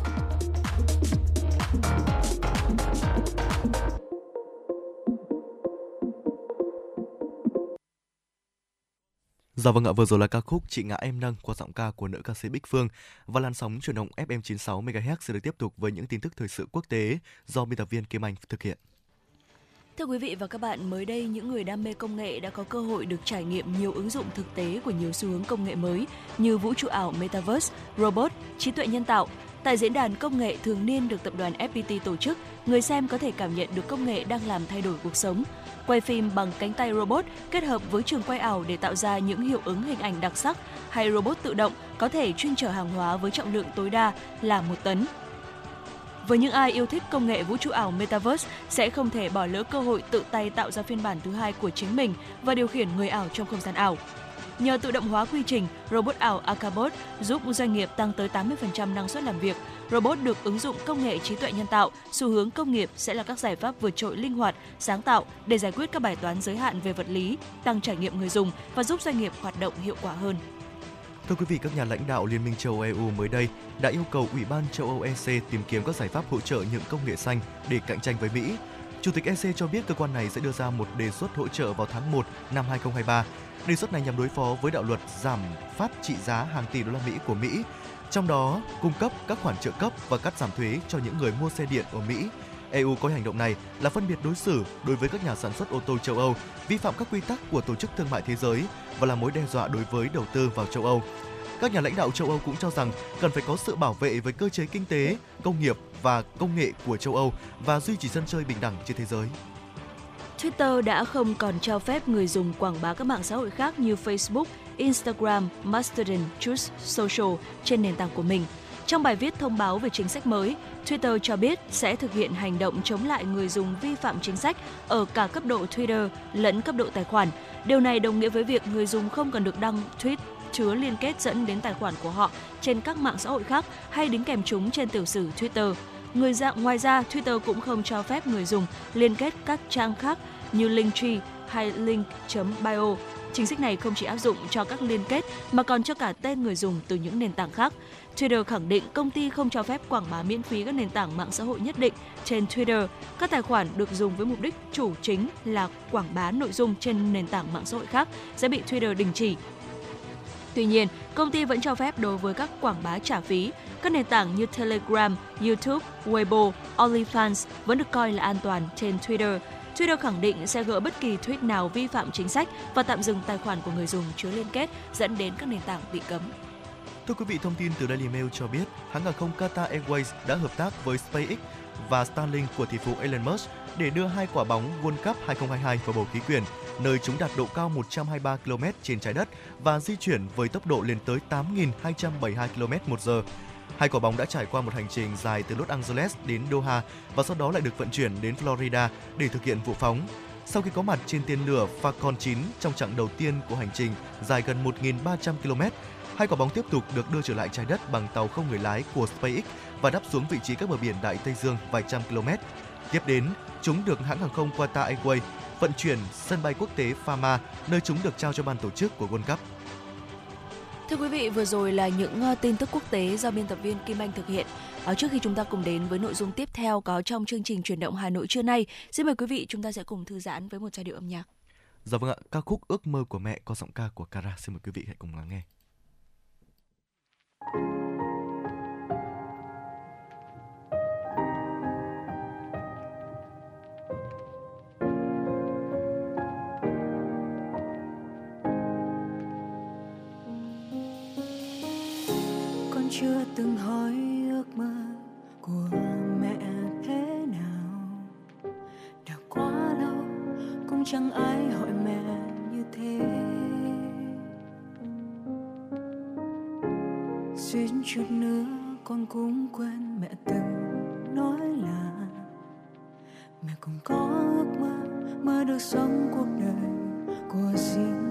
Dạ vâng ạ, vừa rồi là ca khúc Chị ngã em nâng qua giọng ca của nữ ca sĩ Bích Phương và làn sóng chuyển động FM 96 MHz sẽ được tiếp tục với những tin tức thời sự quốc tế do biên tập viên Kim Anh thực hiện. Thưa quý vị và các bạn, mới đây những người đam mê công nghệ đã có cơ hội được trải nghiệm nhiều ứng dụng thực tế của nhiều xu hướng công nghệ mới như vũ trụ ảo Metaverse, robot, trí tuệ nhân tạo. Tại diễn đàn công nghệ thường niên được tập đoàn FPT tổ chức, người xem có thể cảm nhận được công nghệ đang làm thay đổi cuộc sống. Quay phim bằng cánh tay robot kết hợp với trường quay ảo để tạo ra những hiệu ứng hình ảnh đặc sắc hay robot tự động có thể chuyên chở hàng hóa với trọng lượng tối đa là một tấn với những ai yêu thích công nghệ vũ trụ ảo Metaverse sẽ không thể bỏ lỡ cơ hội tự tay tạo ra phiên bản thứ hai của chính mình và điều khiển người ảo trong không gian ảo. Nhờ tự động hóa quy trình, robot ảo Akabot giúp doanh nghiệp tăng tới 80% năng suất làm việc. Robot được ứng dụng công nghệ trí tuệ nhân tạo, xu hướng công nghiệp sẽ là các giải pháp vượt trội linh hoạt, sáng tạo để giải quyết các bài toán giới hạn về vật lý, tăng trải nghiệm người dùng và giúp doanh nghiệp hoạt động hiệu quả hơn. Thưa quý vị, các nhà lãnh đạo Liên minh châu Âu EU mới đây đã yêu cầu Ủy ban châu Âu EC tìm kiếm các giải pháp hỗ trợ những công nghệ xanh để cạnh tranh với Mỹ. Chủ tịch EC cho biết cơ quan này sẽ đưa ra một đề xuất hỗ trợ vào tháng 1 năm 2023. Đề xuất này nhằm đối phó với đạo luật giảm phát trị giá hàng tỷ đô la Mỹ của Mỹ, trong đó cung cấp các khoản trợ cấp và cắt giảm thuế cho những người mua xe điện ở Mỹ. EU coi hành động này là phân biệt đối xử đối với các nhà sản xuất ô tô châu Âu, vi phạm các quy tắc của Tổ chức Thương mại Thế giới và là mối đe dọa đối với đầu tư vào châu Âu. Các nhà lãnh đạo châu Âu cũng cho rằng cần phải có sự bảo vệ với cơ chế kinh tế, công nghiệp và công nghệ của châu Âu và duy trì sân chơi bình đẳng trên thế giới. Twitter đã không còn cho phép người dùng quảng bá các mạng xã hội khác như Facebook, Instagram, Mastodon, Truth Social trên nền tảng của mình. Trong bài viết thông báo về chính sách mới, Twitter cho biết sẽ thực hiện hành động chống lại người dùng vi phạm chính sách ở cả cấp độ Twitter lẫn cấp độ tài khoản. Điều này đồng nghĩa với việc người dùng không cần được đăng tweet chứa liên kết dẫn đến tài khoản của họ trên các mạng xã hội khác hay đính kèm chúng trên tiểu sử Twitter. Người dạng ngoài ra, Twitter cũng không cho phép người dùng liên kết các trang khác như Linktree hay link.bio. Chính sách này không chỉ áp dụng cho các liên kết mà còn cho cả tên người dùng từ những nền tảng khác. Twitter khẳng định công ty không cho phép quảng bá miễn phí các nền tảng mạng xã hội nhất định trên Twitter. Các tài khoản được dùng với mục đích chủ chính là quảng bá nội dung trên nền tảng mạng xã hội khác sẽ bị Twitter đình chỉ Tuy nhiên, công ty vẫn cho phép đối với các quảng bá trả phí. Các nền tảng như Telegram, YouTube, Weibo, OnlyFans vẫn được coi là an toàn trên Twitter. Twitter khẳng định sẽ gỡ bất kỳ tweet nào vi phạm chính sách và tạm dừng tài khoản của người dùng chứa liên kết dẫn đến các nền tảng bị cấm. Thưa quý vị, thông tin từ Daily Mail cho biết, hãng hàng không Qatar Airways đã hợp tác với SpaceX và Starlink của tỷ phú Elon Musk để đưa hai quả bóng World Cup 2022 vào bầu khí quyển, nơi chúng đạt độ cao 123 km trên trái đất và di chuyển với tốc độ lên tới 8.272 km một giờ. Hai quả bóng đã trải qua một hành trình dài từ Los Angeles đến Doha và sau đó lại được vận chuyển đến Florida để thực hiện vụ phóng. Sau khi có mặt trên tên lửa Falcon 9 trong chặng đầu tiên của hành trình dài gần 1.300 km, hai quả bóng tiếp tục được đưa trở lại trái đất bằng tàu không người lái của SpaceX và đáp xuống vị trí các bờ biển Đại Tây Dương vài trăm km. Tiếp đến, chúng được hãng hàng không Qatar Airways vận chuyển sân bay quốc tế Fama, nơi chúng được trao cho ban tổ chức của World Cup. Thưa quý vị, vừa rồi là những ờ, tin tức quốc tế do biên tập viên Kim Anh thực hiện. À, trước khi chúng ta cùng đến với nội dung tiếp theo có trong chương trình chuyển động Hà Nội trưa nay, xin mời quý vị chúng ta sẽ cùng thư giãn với một giai điệu âm nhạc. Dạ vâng ạ, ca khúc Ước mơ của mẹ có giọng ca của Kara. Xin mời quý vị hãy cùng lắng nghe. Chưa từng hỏi ước mơ của mẹ thế nào. Đã quá lâu cũng chẳng ai hỏi mẹ như thế. Suýt chút nữa con cũng quên mẹ từng nói là mẹ cũng có ước mơ mơ được sống cuộc đời của riêng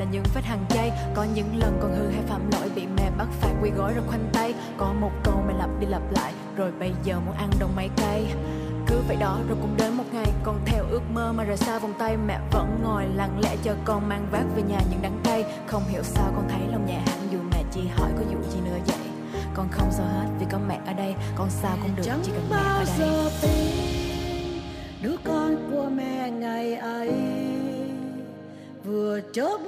là những vết hàng chay. Có những lần con hư hay phạm lỗi, bị mẹ bắt phạt quỳ gối rồi khoanh tay. Có một câu mẹ lặp đi lặp lại, rồi bây giờ muốn ăn đồng mấy cây cứ vậy đó, rồi cũng đến một ngày con theo ước mơ mà rời xa vòng tay, mẹ vẫn ngồi lặng lẽ chờ con mang vác về nhà những đắng cay. Không hiểu sao con thấy lòng nhẹ hẳn dù mẹ chỉ hỏi có vụ gì nữa vậy. Con không sao hết vì có mẹ ở đây, con sao cũng được chẳng chỉ cần mẹ ở đây. Giờ tin đứa con của mẹ ngày ấy. Vừa chớp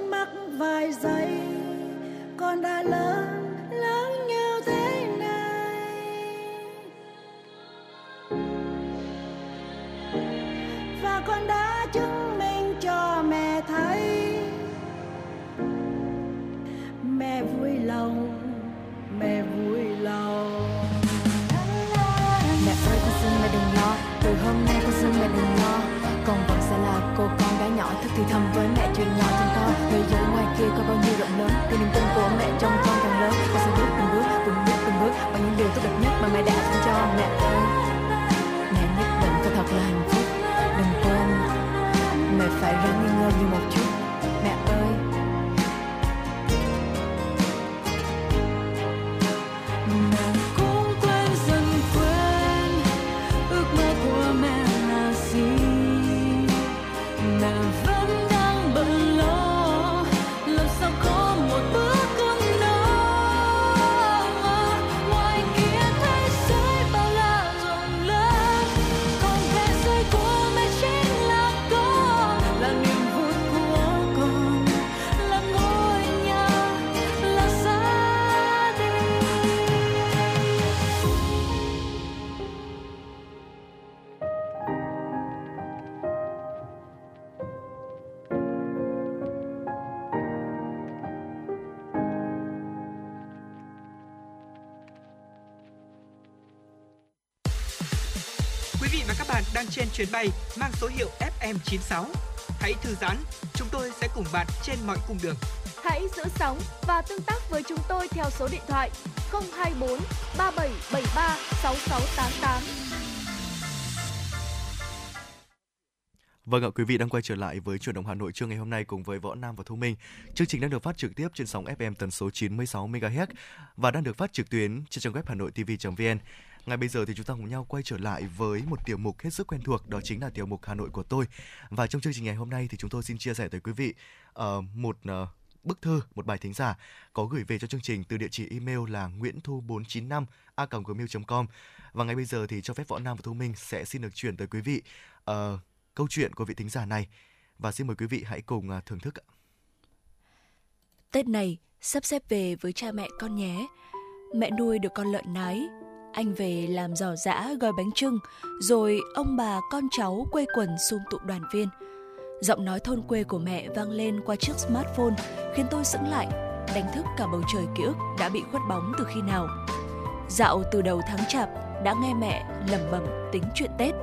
chuyến bay mang số hiệu FM96. Hãy thư giãn, chúng tôi sẽ cùng bạn trên mọi cung đường. Hãy giữ sóng và tương tác với chúng tôi theo số điện thoại 024 3773 6688. Vâng ạ, quý vị đang quay trở lại với chuyển động Hà Nội trưa ngày hôm nay cùng với Võ Nam và Thu Minh. Chương trình đang được phát trực tiếp trên sóng FM tần số 96 MHz và đang được phát trực tuyến trên trang web hanoitv.vn. Ngay bây giờ thì chúng ta cùng nhau quay trở lại với một tiểu mục hết sức quen thuộc đó chính là tiểu mục Hà Nội của tôi. Và trong chương trình ngày hôm nay thì chúng tôi xin chia sẻ tới quý vị uh, một uh, bức thư, một bài thính giả có gửi về cho chương trình từ địa chỉ email là nguyễn thu 495 a gmail.com và ngay bây giờ thì cho phép Võ Nam và Thu Minh sẽ xin được chuyển tới quý vị uh, câu chuyện của vị thính giả này và xin mời quý vị hãy cùng uh, thưởng thức. Tết này sắp xếp về với cha mẹ con nhé. Mẹ nuôi được con lợn nái anh về làm giò giã gói bánh trưng, rồi ông bà con cháu quây quần sum tụ đoàn viên. Giọng nói thôn quê của mẹ vang lên qua chiếc smartphone khiến tôi sững lại, đánh thức cả bầu trời ký ức đã bị khuất bóng từ khi nào. Dạo từ đầu tháng chạp đã nghe mẹ lẩm bẩm tính chuyện Tết.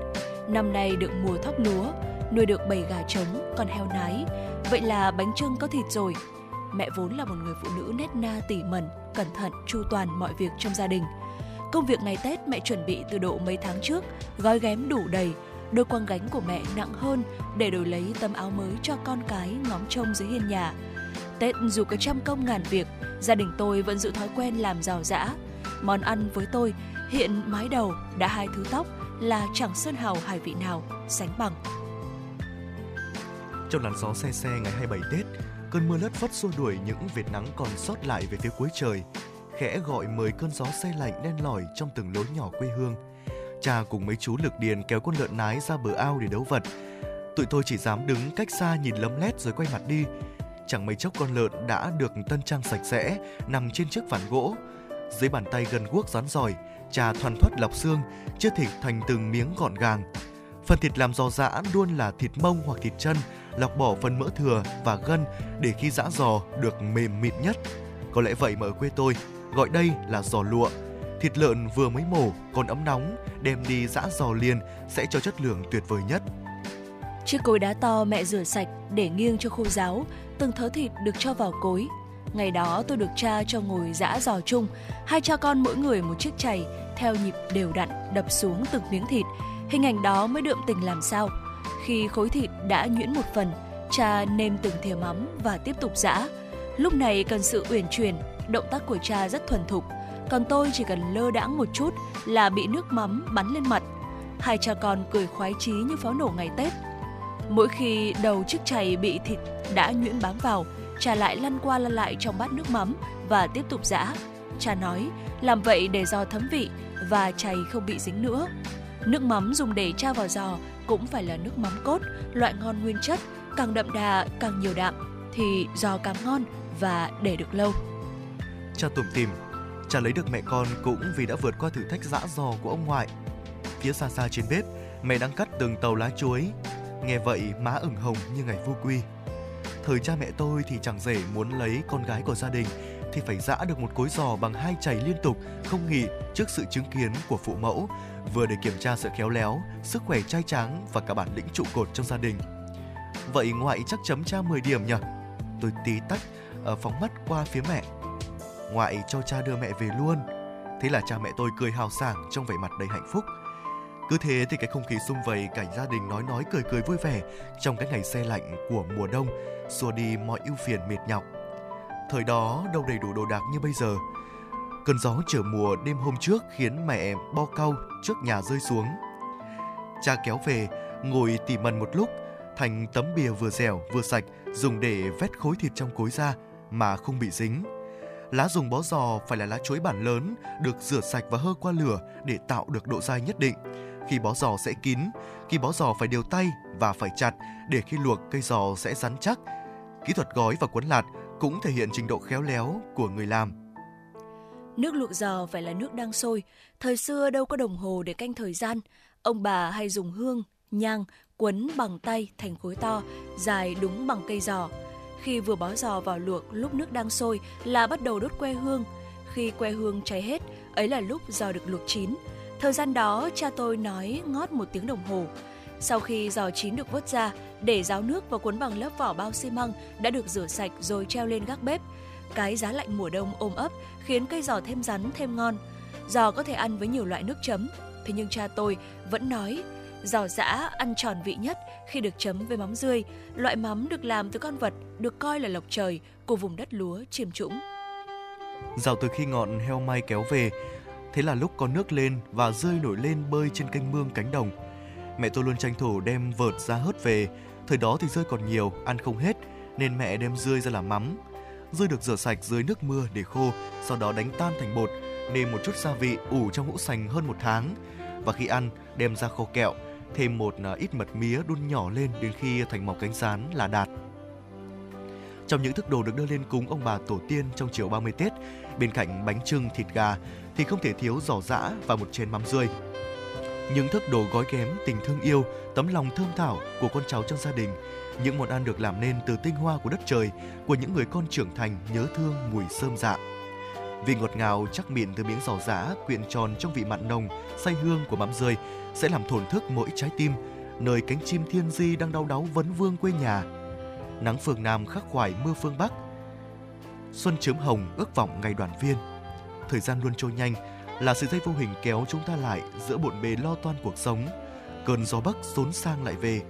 Năm nay được mùa thóc lúa, nuôi được bầy gà trống, con heo nái. Vậy là bánh trưng có thịt rồi. Mẹ vốn là một người phụ nữ nét na tỉ mẩn, cẩn thận, chu toàn mọi việc trong gia đình. Công việc ngày Tết mẹ chuẩn bị từ độ mấy tháng trước, gói ghém đủ đầy, đôi quăng gánh của mẹ nặng hơn để đổi lấy tấm áo mới cho con cái ngóng trông dưới hiên nhà. Tết dù có trăm công ngàn việc, gia đình tôi vẫn giữ thói quen làm giàu rã. Món ăn với tôi hiện mái đầu đã hai thứ tóc là chẳng sơn hào hải vị nào sánh bằng. Trong làn gió xe xe ngày 27 Tết, cơn mưa lất phất xua đuổi những vệt nắng còn sót lại về phía cuối trời, khẽ gọi mời cơn gió xe lạnh len lỏi trong từng lối nhỏ quê hương. Cha cùng mấy chú lực điền kéo con lợn nái ra bờ ao để đấu vật. Tụi tôi chỉ dám đứng cách xa nhìn lấm lét rồi quay mặt đi. Chẳng mấy chốc con lợn đã được tân trang sạch sẽ, nằm trên chiếc ván gỗ. Dưới bàn tay gần guốc rắn giỏi, cha thoăn thoắt lọc xương, chia thịt thành từng miếng gọn gàng. Phần thịt làm giò giã luôn là thịt mông hoặc thịt chân, lọc bỏ phần mỡ thừa và gân để khi giã giò được mềm mịn nhất. Có lẽ vậy mà ở quê tôi, gọi đây là giò lụa. Thịt lợn vừa mới mổ còn ấm nóng, đem đi giã giò liền sẽ cho chất lượng tuyệt vời nhất. Chiếc cối đá to mẹ rửa sạch để nghiêng cho khô ráo, từng thớ thịt được cho vào cối. Ngày đó tôi được cha cho ngồi giã giò chung, hai cha con mỗi người một chiếc chày, theo nhịp đều đặn đập xuống từng miếng thịt. Hình ảnh đó mới đượm tình làm sao. Khi khối thịt đã nhuyễn một phần, cha nêm từng thìa mắm và tiếp tục giã. Lúc này cần sự uyển chuyển, động tác của cha rất thuần thục, còn tôi chỉ cần lơ đãng một chút là bị nước mắm bắn lên mặt. Hai cha con cười khoái chí như pháo nổ ngày Tết. Mỗi khi đầu chiếc chày bị thịt đã nhuyễn bám vào, cha lại lăn qua lăn lại trong bát nước mắm và tiếp tục giã. Cha nói, làm vậy để giò thấm vị và chày không bị dính nữa. Nước mắm dùng để tra vào giò cũng phải là nước mắm cốt, loại ngon nguyên chất, càng đậm đà càng nhiều đạm thì giò càng ngon và để được lâu. Cha tủm tìm, cha lấy được mẹ con cũng vì đã vượt qua thử thách dã dò của ông ngoại. Phía xa xa trên bếp, mẹ đang cắt từng tàu lá chuối. Nghe vậy má ửng hồng như ngày vô quy. Thời cha mẹ tôi thì chẳng rể muốn lấy con gái của gia đình thì phải giã được một cối giò bằng hai chày liên tục không nghỉ trước sự chứng kiến của phụ mẫu vừa để kiểm tra sự khéo léo, sức khỏe trai tráng và cả bản lĩnh trụ cột trong gia đình. Vậy ngoại chắc chấm cha 10 điểm nhỉ? Tôi tí tách ờ, phóng mắt qua phía mẹ. Ngoại cho cha đưa mẹ về luôn. Thế là cha mẹ tôi cười hào sảng trong vẻ mặt đầy hạnh phúc. Cứ thế thì cái không khí xung vầy cả gia đình nói nói cười cười vui vẻ trong cái ngày xe lạnh của mùa đông xua đi mọi ưu phiền mệt nhọc. Thời đó đâu đầy đủ đồ đạc như bây giờ. Cơn gió trở mùa đêm hôm trước khiến mẹ bo cau trước nhà rơi xuống. Cha kéo về, ngồi tỉ mần một lúc, thành tấm bìa vừa dẻo vừa sạch dùng để vét khối thịt trong cối ra mà không bị dính. Lá dùng bó giò phải là lá chuối bản lớn, được rửa sạch và hơ qua lửa để tạo được độ dai nhất định. Khi bó giò sẽ kín, khi bó giò phải đều tay và phải chặt để khi luộc cây giò sẽ rắn chắc. Kỹ thuật gói và cuốn lạt cũng thể hiện trình độ khéo léo của người làm. Nước luộc giò phải là nước đang sôi. Thời xưa đâu có đồng hồ để canh thời gian. Ông bà hay dùng hương, nhang quấn bằng tay thành khối to, dài đúng bằng cây giò. Khi vừa bó giò vào luộc lúc nước đang sôi là bắt đầu đốt que hương. Khi que hương cháy hết, ấy là lúc giò được luộc chín. Thời gian đó cha tôi nói ngót một tiếng đồng hồ. Sau khi giò chín được vớt ra, để ráo nước và cuốn bằng lớp vỏ bao xi măng đã được rửa sạch rồi treo lên gác bếp. Cái giá lạnh mùa đông ôm ấp khiến cây giò thêm rắn thêm ngon. Giò có thể ăn với nhiều loại nước chấm, thế nhưng cha tôi vẫn nói giò giã ăn tròn vị nhất khi được chấm với mắm rươi, loại mắm được làm từ con vật được coi là lộc trời của vùng đất lúa chiêm trũng. Dạo từ khi ngọn heo may kéo về, thế là lúc có nước lên và rơi nổi lên bơi trên kênh mương cánh đồng. Mẹ tôi luôn tranh thủ đem vợt ra hớt về, thời đó thì rơi còn nhiều, ăn không hết, nên mẹ đem rươi ra làm mắm. Rươi được rửa sạch dưới nước mưa để khô, sau đó đánh tan thành bột, nêm một chút gia vị ủ trong hũ sành hơn một tháng. Và khi ăn, đem ra kho kẹo, thêm một à, ít mật mía đun nhỏ lên đến khi thành màu cánh rán là đạt. Trong những thức đồ được đưa lên cúng ông bà tổ tiên trong chiều 30 Tết, bên cạnh bánh trưng thịt gà thì không thể thiếu giò giã và một chén mắm rươi. Những thức đồ gói ghém tình thương yêu, tấm lòng thơm thảo của con cháu trong gia đình, những món ăn được làm nên từ tinh hoa của đất trời, của những người con trưởng thành nhớ thương mùi sơm dạ. Vị ngọt ngào chắc mịn từ miếng giò giã quyện tròn trong vị mặn nồng, say hương của mắm rươi sẽ làm thổn thức mỗi trái tim, nơi cánh chim thiên di đang đau đáu vấn vương quê nhà. Nắng phương Nam khắc khoải mưa phương Bắc. Xuân chớm hồng ước vọng ngày đoàn viên. Thời gian luôn trôi nhanh, là sợi dây vô hình kéo chúng ta lại giữa bộn bề lo toan cuộc sống. Cơn gió bắc xốn sang lại về,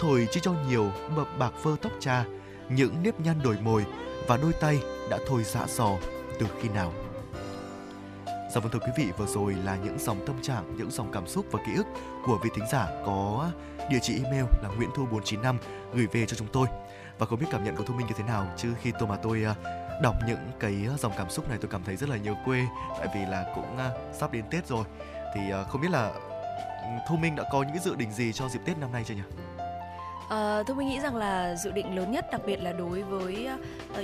thổi chỉ cho nhiều mập bạc phơ tóc cha, những nếp nhăn đổi mồi và đôi tay đã thôi dạ sò từ khi nào. Dạ vâng thưa quý vị, vừa rồi là những dòng tâm trạng, những dòng cảm xúc và ký ức của vị thính giả có địa chỉ email là nguyễn thu 495 gửi về cho chúng tôi. Và không biết cảm nhận của Thu Minh như thế nào chứ khi tôi mà tôi à, đọc những cái à, dòng cảm xúc này tôi cảm thấy rất là nhớ quê tại vì là cũng à, sắp đến Tết rồi thì không biết là ừ, Thu Minh đã có những dự định gì cho dịp Tết năm nay chưa nhỉ? À, Thu Minh nghĩ rằng là dự định lớn nhất đặc biệt là đối với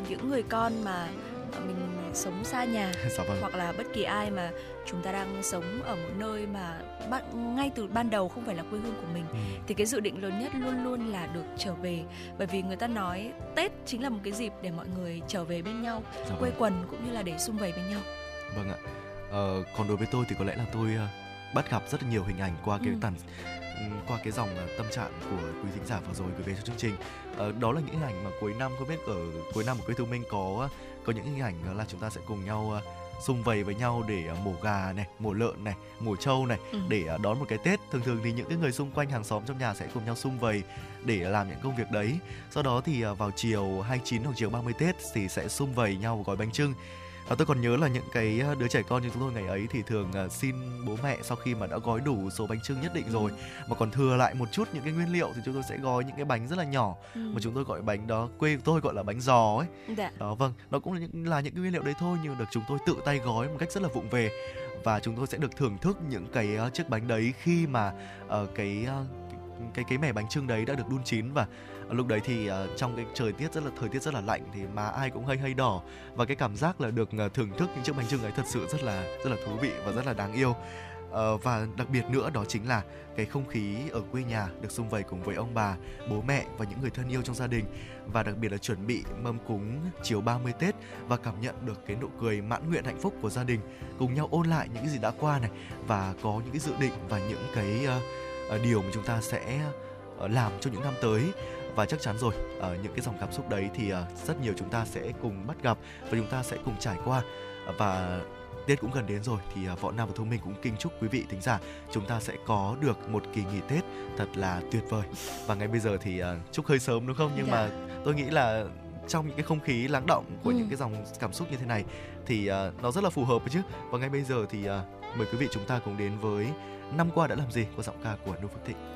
những người con mà mình sống xa nhà dạ vâng. hoặc là bất kỳ ai mà chúng ta đang sống ở một nơi mà bạn ngay từ ban đầu không phải là quê hương của mình ừ. thì cái dự định lớn nhất luôn luôn là được trở về bởi vì người ta nói Tết chính là một cái dịp để mọi người trở về bên nhau dạ vâng. quây quần cũng như là để sum vầy bên nhau vâng ạ ờ, còn đối với tôi thì có lẽ là tôi uh, bắt gặp rất nhiều hình ảnh qua cái ừ. tàn qua cái dòng uh, tâm trạng của quý thính giả vừa rồi gửi về cho chương trình uh, đó là những hình ảnh mà cuối năm không biết ở cuối năm của quê thu minh có có những hình ảnh là chúng ta sẽ cùng nhau xung vầy với nhau để uh, mổ gà này, mổ lợn này, mổ trâu này ừ. để uh, đón một cái Tết. Thường thường thì những cái người xung quanh hàng xóm trong nhà sẽ cùng nhau xung vầy để làm những công việc đấy. Sau đó thì vào chiều 29 hoặc chiều 30 Tết thì sẽ xung vầy nhau gói bánh trưng và tôi còn nhớ là những cái ờ, đứa trẻ con như chúng tôi ngày ấy thì thường uh, xin bố mẹ sau khi mà đã gói đủ số bánh trưng nhất định rồi. Mà còn thừa lại một chút những cái nguyên liệu thì chúng tôi sẽ gói những cái bánh rất là nhỏ. Ừ. mà chúng tôi gọi bánh đó quê tôi gọi là bánh giò ấy. Dạ. đó vâng. Nó cũng là những là những cái nguyên liệu đấy thôi nhưng được chúng tôi tự tay gói một cách rất là vụng về. Và chúng tôi sẽ được thưởng thức những cái uh, chiếc bánh đấy khi mà uh, cái uh, cái cái mẻ bánh trưng đấy đã được đun chín và Ờ, lúc đấy thì uh, trong cái trời tiết rất là thời tiết rất là lạnh thì má ai cũng hơi hơi đỏ. Và cái cảm giác là được uh, thưởng thức những chiếc bánh trưng ấy thật sự rất là rất là thú vị và rất là đáng yêu. Uh, và đặc biệt nữa đó chính là cái không khí ở quê nhà được xung vầy cùng với ông bà, bố mẹ và những người thân yêu trong gia đình. Và đặc biệt là chuẩn bị mâm cúng chiều 30 Tết và cảm nhận được cái nụ cười mãn nguyện hạnh phúc của gia đình cùng nhau ôn lại những cái gì đã qua này và có những cái dự định và những cái uh, điều mà chúng ta sẽ làm cho những năm tới và chắc chắn rồi ở những cái dòng cảm xúc đấy thì ờ, rất nhiều chúng ta sẽ cùng bắt gặp và chúng ta sẽ cùng trải qua và Tết cũng gần đến rồi thì ờ, Võ Nam và Thu Minh cũng kinh chúc quý vị thính giả chúng ta sẽ có được một kỳ nghỉ Tết thật là tuyệt vời. Và ngay bây giờ thì ờ, chúc hơi sớm đúng không? Nhưng dạ. mà tôi nghĩ là trong những cái không khí lắng động của ừ. những cái dòng cảm xúc như thế này thì uh, nó rất là phù hợp chứ. Và ngay bây giờ thì mời quý vị chúng ta cùng đến với năm qua đã làm gì qua giọng ca của Noo Phước Thịnh.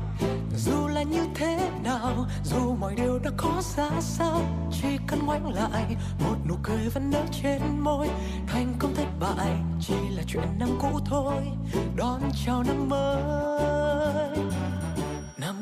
dù là như thế nào, dù mọi điều đã có ra sao, chỉ cần ngoảnh lại, một nụ cười vẫn nở trên môi. Thành công thất bại chỉ là chuyện năm cũ thôi, đón chào năm mới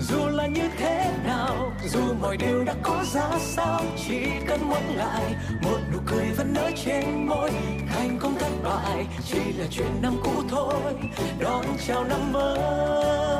dù là như thế nào, dù mọi điều đã có ra sao, chỉ cần muốn lại, một nụ cười vẫn nở trên môi. Thành công thất bại chỉ là chuyện năm cũ thôi, đón chào năm mới.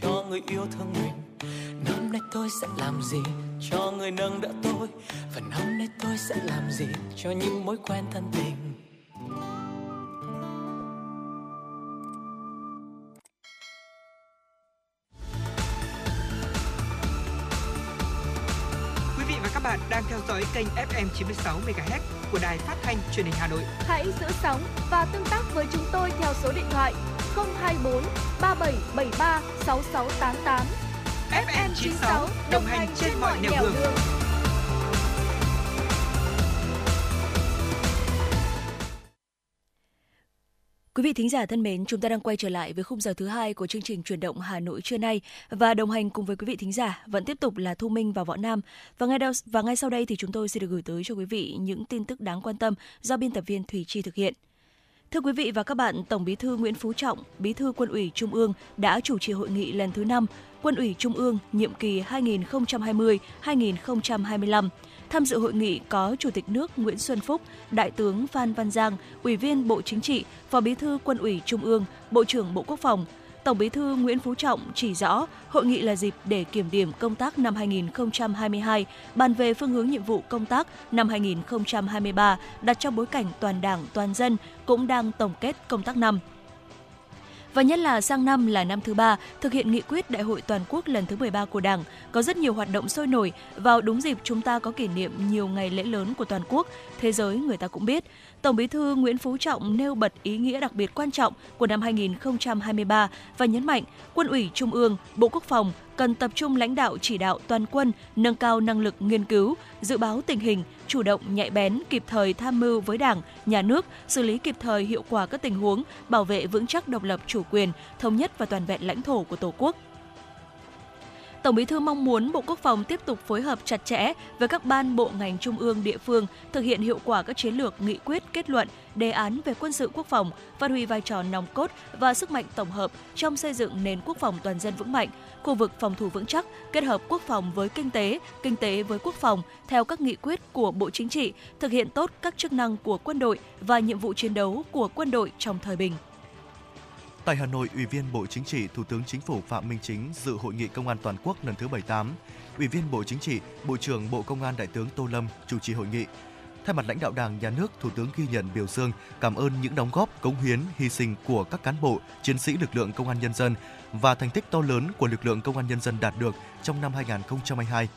Cho người yêu thương mình. Năm nay tôi sẽ làm gì cho người nâng đỡ tôi? Và năm nay tôi sẽ làm gì cho những mối quen thân tình? Quý vị và các bạn đang theo dõi kênh FM 96 MHz của đài phát thanh truyền hình Hà Nội. Hãy giữ sóng và tương tác với chúng tôi theo số điện thoại 024 3773 6688. FM 96 đồng hành trên mọi nẻo đường. Quý vị thính giả thân mến, chúng ta đang quay trở lại với khung giờ thứ hai của chương trình truyền động Hà Nội trưa nay và đồng hành cùng với quý vị thính giả vẫn tiếp tục là Thu Minh và Võ Nam. Và ngay đầu, và ngay sau đây thì chúng tôi sẽ được gửi tới cho quý vị những tin tức đáng quan tâm do biên tập viên Thủy Chi thực hiện. Thưa quý vị và các bạn, Tổng Bí thư Nguyễn Phú Trọng, Bí thư Quân ủy Trung ương đã chủ trì hội nghị lần thứ 5 Quân ủy Trung ương nhiệm kỳ 2020-2025. Tham dự hội nghị có Chủ tịch nước Nguyễn Xuân Phúc, Đại tướng Phan Văn Giang, Ủy viên Bộ Chính trị, Phó Bí thư Quân ủy Trung ương, Bộ trưởng Bộ Quốc phòng. Tổng Bí thư Nguyễn Phú Trọng chỉ rõ hội nghị là dịp để kiểm điểm công tác năm 2022, bàn về phương hướng nhiệm vụ công tác năm 2023 đặt trong bối cảnh toàn Đảng, toàn dân cũng đang tổng kết công tác năm. Và nhất là sang năm là năm thứ ba thực hiện nghị quyết Đại hội toàn quốc lần thứ 13 của Đảng, có rất nhiều hoạt động sôi nổi. Vào đúng dịp chúng ta có kỷ niệm nhiều ngày lễ lớn của toàn quốc, thế giới người ta cũng biết. Tổng Bí thư Nguyễn Phú Trọng nêu bật ý nghĩa đặc biệt quan trọng của năm 2023 và nhấn mạnh Quân ủy Trung ương, Bộ Quốc phòng cần tập trung lãnh đạo chỉ đạo toàn quân, nâng cao năng lực nghiên cứu, dự báo tình hình, chủ động nhạy bén, kịp thời tham mưu với Đảng, Nhà nước, xử lý kịp thời hiệu quả các tình huống, bảo vệ vững chắc độc lập chủ quyền, thống nhất và toàn vẹn lãnh thổ của Tổ quốc. Tổng Bí thư mong muốn Bộ Quốc phòng tiếp tục phối hợp chặt chẽ với các ban bộ ngành trung ương địa phương thực hiện hiệu quả các chiến lược, nghị quyết, kết luận, đề án về quân sự quốc phòng, phát huy vai trò nòng cốt và sức mạnh tổng hợp trong xây dựng nền quốc phòng toàn dân vững mạnh, khu vực phòng thủ vững chắc, kết hợp quốc phòng với kinh tế, kinh tế với quốc phòng theo các nghị quyết của Bộ Chính trị, thực hiện tốt các chức năng của quân đội và nhiệm vụ chiến đấu của quân đội trong thời bình. Tại Hà Nội, Ủy viên Bộ Chính trị, Thủ tướng Chính phủ Phạm Minh Chính dự hội nghị Công an toàn quốc lần thứ 78. Ủy viên Bộ Chính trị, Bộ trưởng Bộ Công an Đại tướng Tô Lâm chủ trì hội nghị. Thay mặt lãnh đạo Đảng, Nhà nước, Thủ tướng ghi nhận biểu dương, cảm ơn những đóng góp, cống hiến, hy sinh của các cán bộ, chiến sĩ lực lượng Công an nhân dân và thành tích to lớn của lực lượng Công an nhân dân đạt được trong năm 2022.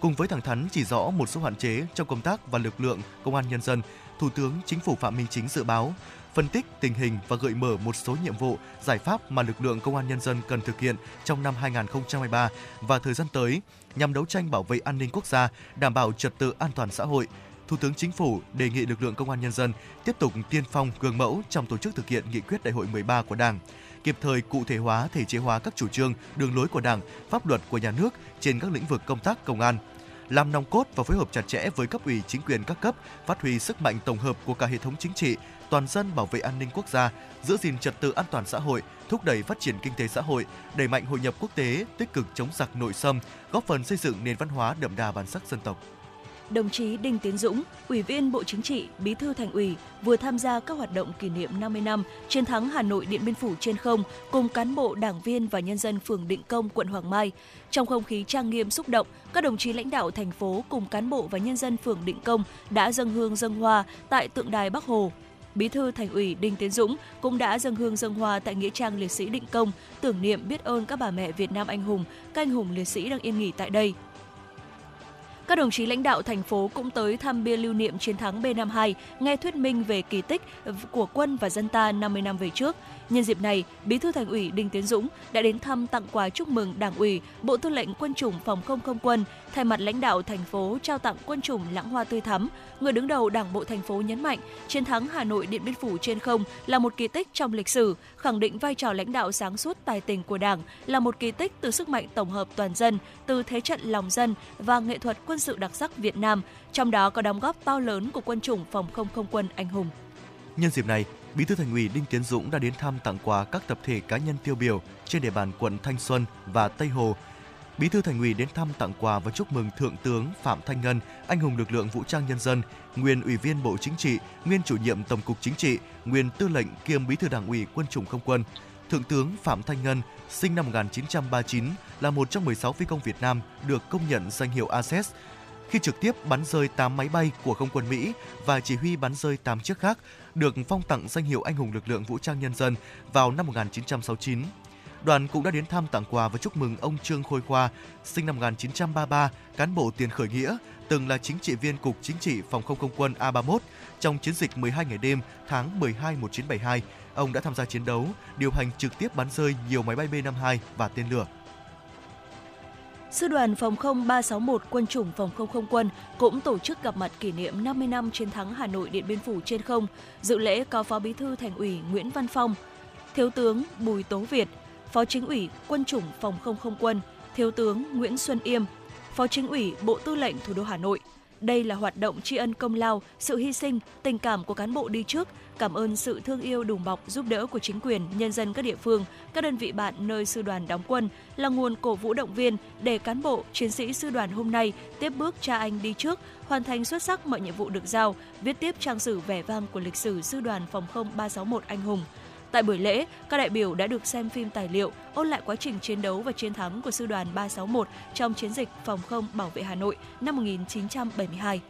Cùng với thẳng thắn chỉ rõ một số hạn chế trong công tác và lực lượng công an nhân dân, Thủ tướng Chính phủ Phạm Minh Chính dự báo phân tích tình hình và gợi mở một số nhiệm vụ, giải pháp mà lực lượng công an nhân dân cần thực hiện trong năm 2023 và thời gian tới nhằm đấu tranh bảo vệ an ninh quốc gia, đảm bảo trật tự an toàn xã hội. Thủ tướng Chính phủ đề nghị lực lượng công an nhân dân tiếp tục tiên phong gương mẫu trong tổ chức thực hiện nghị quyết đại hội 13 của Đảng, kịp thời cụ thể hóa, thể chế hóa các chủ trương, đường lối của Đảng, pháp luật của nhà nước trên các lĩnh vực công tác công an, làm nòng cốt và phối hợp chặt chẽ với cấp ủy chính quyền các cấp, phát huy sức mạnh tổng hợp của cả hệ thống chính trị, toàn dân bảo vệ an ninh quốc gia, giữ gìn trật tự an toàn xã hội, thúc đẩy phát triển kinh tế xã hội, đẩy mạnh hội nhập quốc tế, tích cực chống giặc nội xâm, góp phần xây dựng nền văn hóa đậm đà bản sắc dân tộc đồng chí Đinh Tiến Dũng, Ủy viên Bộ Chính trị, Bí thư Thành ủy, vừa tham gia các hoạt động kỷ niệm 50 năm chiến thắng Hà Nội Điện Biên Phủ trên không cùng cán bộ, đảng viên và nhân dân phường Định Công, quận Hoàng Mai. Trong không khí trang nghiêm xúc động, các đồng chí lãnh đạo thành phố cùng cán bộ và nhân dân phường Định Công đã dâng hương dâng hoa tại tượng đài Bắc Hồ, Bí thư Thành ủy Đinh Tiến Dũng cũng đã dâng hương dâng hoa tại nghĩa trang liệt sĩ Định Công, tưởng niệm biết ơn các bà mẹ Việt Nam anh hùng, các anh hùng liệt sĩ đang yên nghỉ tại đây. Các đồng chí lãnh đạo thành phố cũng tới thăm bia lưu niệm chiến thắng B52, nghe thuyết minh về kỳ tích của quân và dân ta 50 năm về trước. Nhân dịp này, Bí thư Thành ủy Đinh Tiến Dũng đã đến thăm tặng quà chúc mừng Đảng ủy, Bộ Tư lệnh Quân chủng Phòng không không quân, thay mặt lãnh đạo thành phố trao tặng quân chủng lãng hoa tươi thắm. Người đứng đầu Đảng bộ thành phố nhấn mạnh, chiến thắng Hà Nội Điện Biên Phủ trên không là một kỳ tích trong lịch sử, khẳng định vai trò lãnh đạo sáng suốt tài tình của Đảng là một kỳ tích từ sức mạnh tổng hợp toàn dân, từ thế trận lòng dân và nghệ thuật quân sự đặc sắc Việt Nam, trong đó có đóng góp to lớn của quân chủng phòng không không quân anh hùng. Nhân dịp này, Bí thư Thành ủy Đinh Tiến Dũng đã đến thăm tặng quà các tập thể cá nhân tiêu biểu trên địa bàn quận Thanh Xuân và Tây Hồ. Bí thư Thành ủy đến thăm tặng quà và chúc mừng Thượng tướng Phạm Thanh Ngân, anh hùng lực lượng vũ trang nhân dân, nguyên Ủy viên Bộ Chính trị, nguyên chủ nhiệm Tổng cục Chính trị, nguyên Tư lệnh kiêm Bí thư Đảng ủy Quân chủng Không quân. Thượng tướng Phạm Thanh Ngân, sinh năm 1939, là một trong 16 phi công Việt Nam được công nhận danh hiệu ACES khi trực tiếp bắn rơi 8 máy bay của không quân Mỹ và chỉ huy bắn rơi 8 chiếc khác, được phong tặng danh hiệu Anh hùng lực lượng vũ trang nhân dân vào năm 1969. Đoàn cũng đã đến thăm tặng quà và chúc mừng ông Trương Khôi Khoa, sinh năm 1933, cán bộ tiền khởi nghĩa, từng là chính trị viên Cục Chính trị Phòng không không quân A31 trong chiến dịch 12 ngày đêm tháng 12 1972. Ông đã tham gia chiến đấu, điều hành trực tiếp bắn rơi nhiều máy bay B-52 và tên lửa. Sư đoàn Phòng không 361 Quân chủng Phòng không không quân cũng tổ chức gặp mặt kỷ niệm 50 năm chiến thắng Hà Nội Điện Biên Phủ trên không. Dự lễ có Phó Bí thư Thành ủy Nguyễn Văn Phong, Thiếu tướng Bùi Tố Việt, Phó Chính ủy Quân chủng Phòng không không quân, Thiếu tướng Nguyễn Xuân Yêm, Phó Chính ủy Bộ Tư lệnh Thủ đô Hà Nội. Đây là hoạt động tri ân công lao, sự hy sinh, tình cảm của cán bộ đi trước, cảm ơn sự thương yêu đùm bọc giúp đỡ của chính quyền, nhân dân các địa phương, các đơn vị bạn nơi sư đoàn đóng quân là nguồn cổ vũ động viên để cán bộ, chiến sĩ sư đoàn hôm nay tiếp bước cha anh đi trước, hoàn thành xuất sắc mọi nhiệm vụ được giao, viết tiếp trang sử vẻ vang của lịch sử sư đoàn phòng không 361 anh hùng. Tại buổi lễ, các đại biểu đã được xem phim tài liệu, ôn lại quá trình chiến đấu và chiến thắng của sư đoàn 361 trong chiến dịch phòng không bảo vệ Hà Nội năm 1972.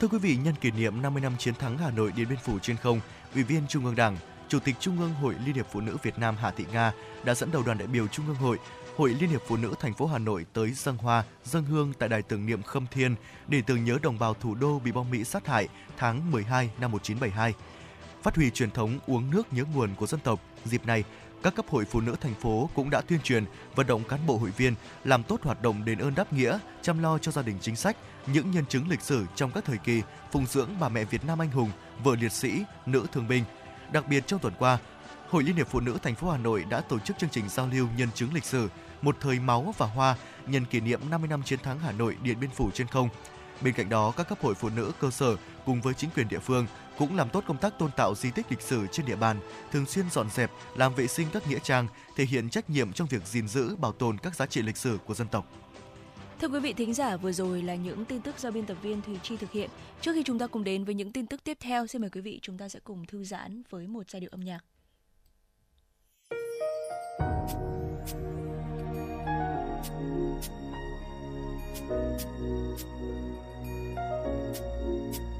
Thưa quý vị, nhân kỷ niệm 50 năm chiến thắng Hà Nội Điện Biên Phủ trên không, Ủy viên Trung ương Đảng, Chủ tịch Trung ương Hội Liên hiệp Phụ nữ Việt Nam Hà Thị Nga đã dẫn đầu đoàn đại biểu Trung ương Hội, Hội Liên hiệp Phụ nữ thành phố Hà Nội tới dân hoa, dân hương tại đài tưởng niệm Khâm Thiên để tưởng nhớ đồng bào thủ đô bị bom Mỹ sát hại tháng 12 năm 1972. Phát huy truyền thống uống nước nhớ nguồn của dân tộc, dịp này, các cấp hội phụ nữ thành phố cũng đã tuyên truyền, vận động cán bộ hội viên làm tốt hoạt động đền ơn đáp nghĩa, chăm lo cho gia đình chính sách, những nhân chứng lịch sử trong các thời kỳ phụng dưỡng bà mẹ Việt Nam anh hùng, vợ liệt sĩ, nữ thương binh. Đặc biệt trong tuần qua, Hội Liên hiệp Phụ nữ thành phố Hà Nội đã tổ chức chương trình giao lưu nhân chứng lịch sử Một thời máu và hoa nhân kỷ niệm 50 năm chiến thắng Hà Nội Điện Biên Phủ trên không. Bên cạnh đó, các cấp hội phụ nữ cơ sở cùng với chính quyền địa phương cũng làm tốt công tác tôn tạo di tích lịch sử trên địa bàn, thường xuyên dọn dẹp, làm vệ sinh các nghĩa trang, thể hiện trách nhiệm trong việc gìn giữ, bảo tồn các giá trị lịch sử của dân tộc. Thưa quý vị thính giả, vừa rồi là những tin tức do biên tập viên Thùy Chi thực hiện. Trước khi chúng ta cùng đến với những tin tức tiếp theo, xin mời quý vị chúng ta sẽ cùng thư giãn với một giai điệu âm nhạc. Thank you.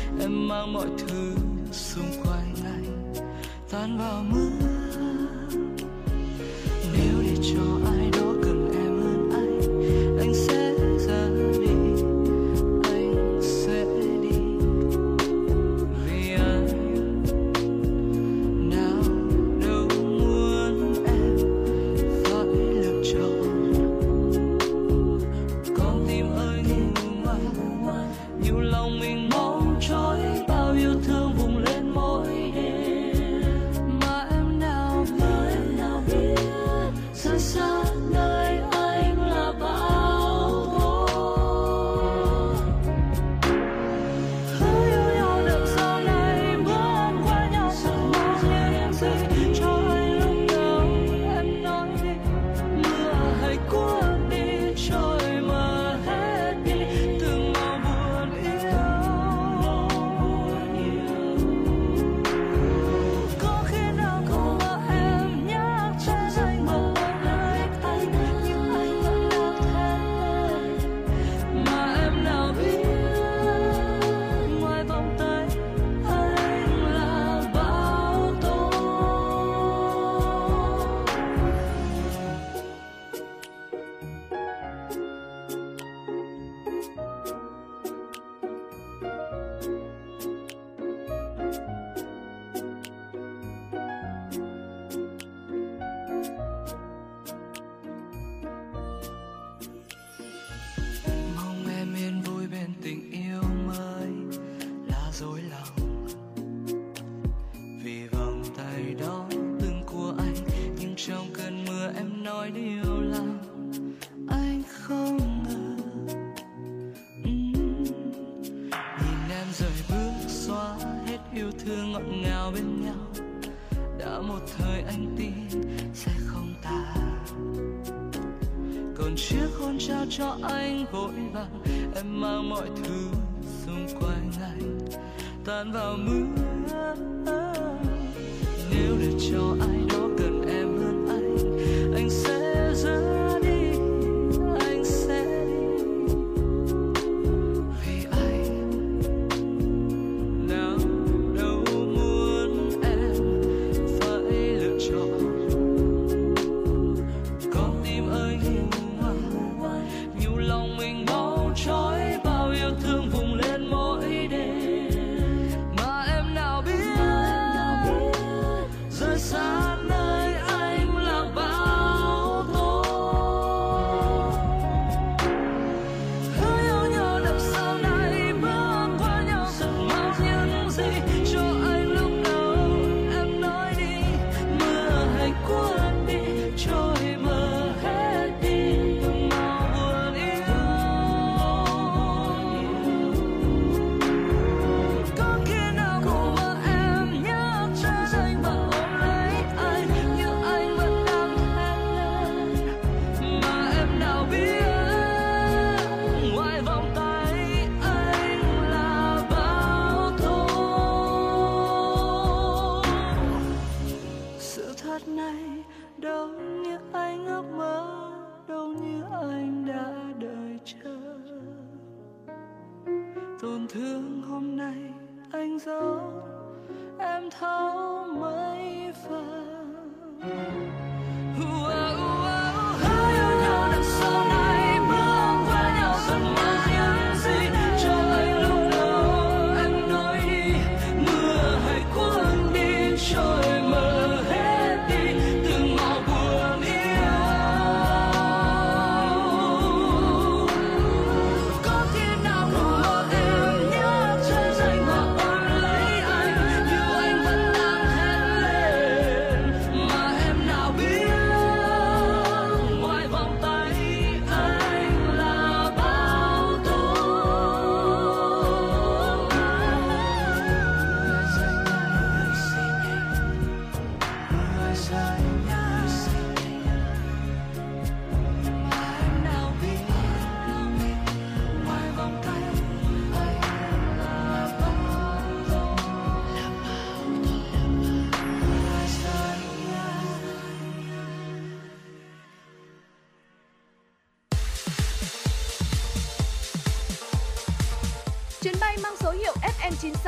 em mang mọi thứ xung quanh anh, tan vào mưa. Nếu để cho ai đó cần em hơn anh anh sẽ ra đi, anh sẽ đi. Vì anh nào đâu muốn em phải lựa chọn. Con tim ơi ngủ ngoan, nhiều lòng mình mong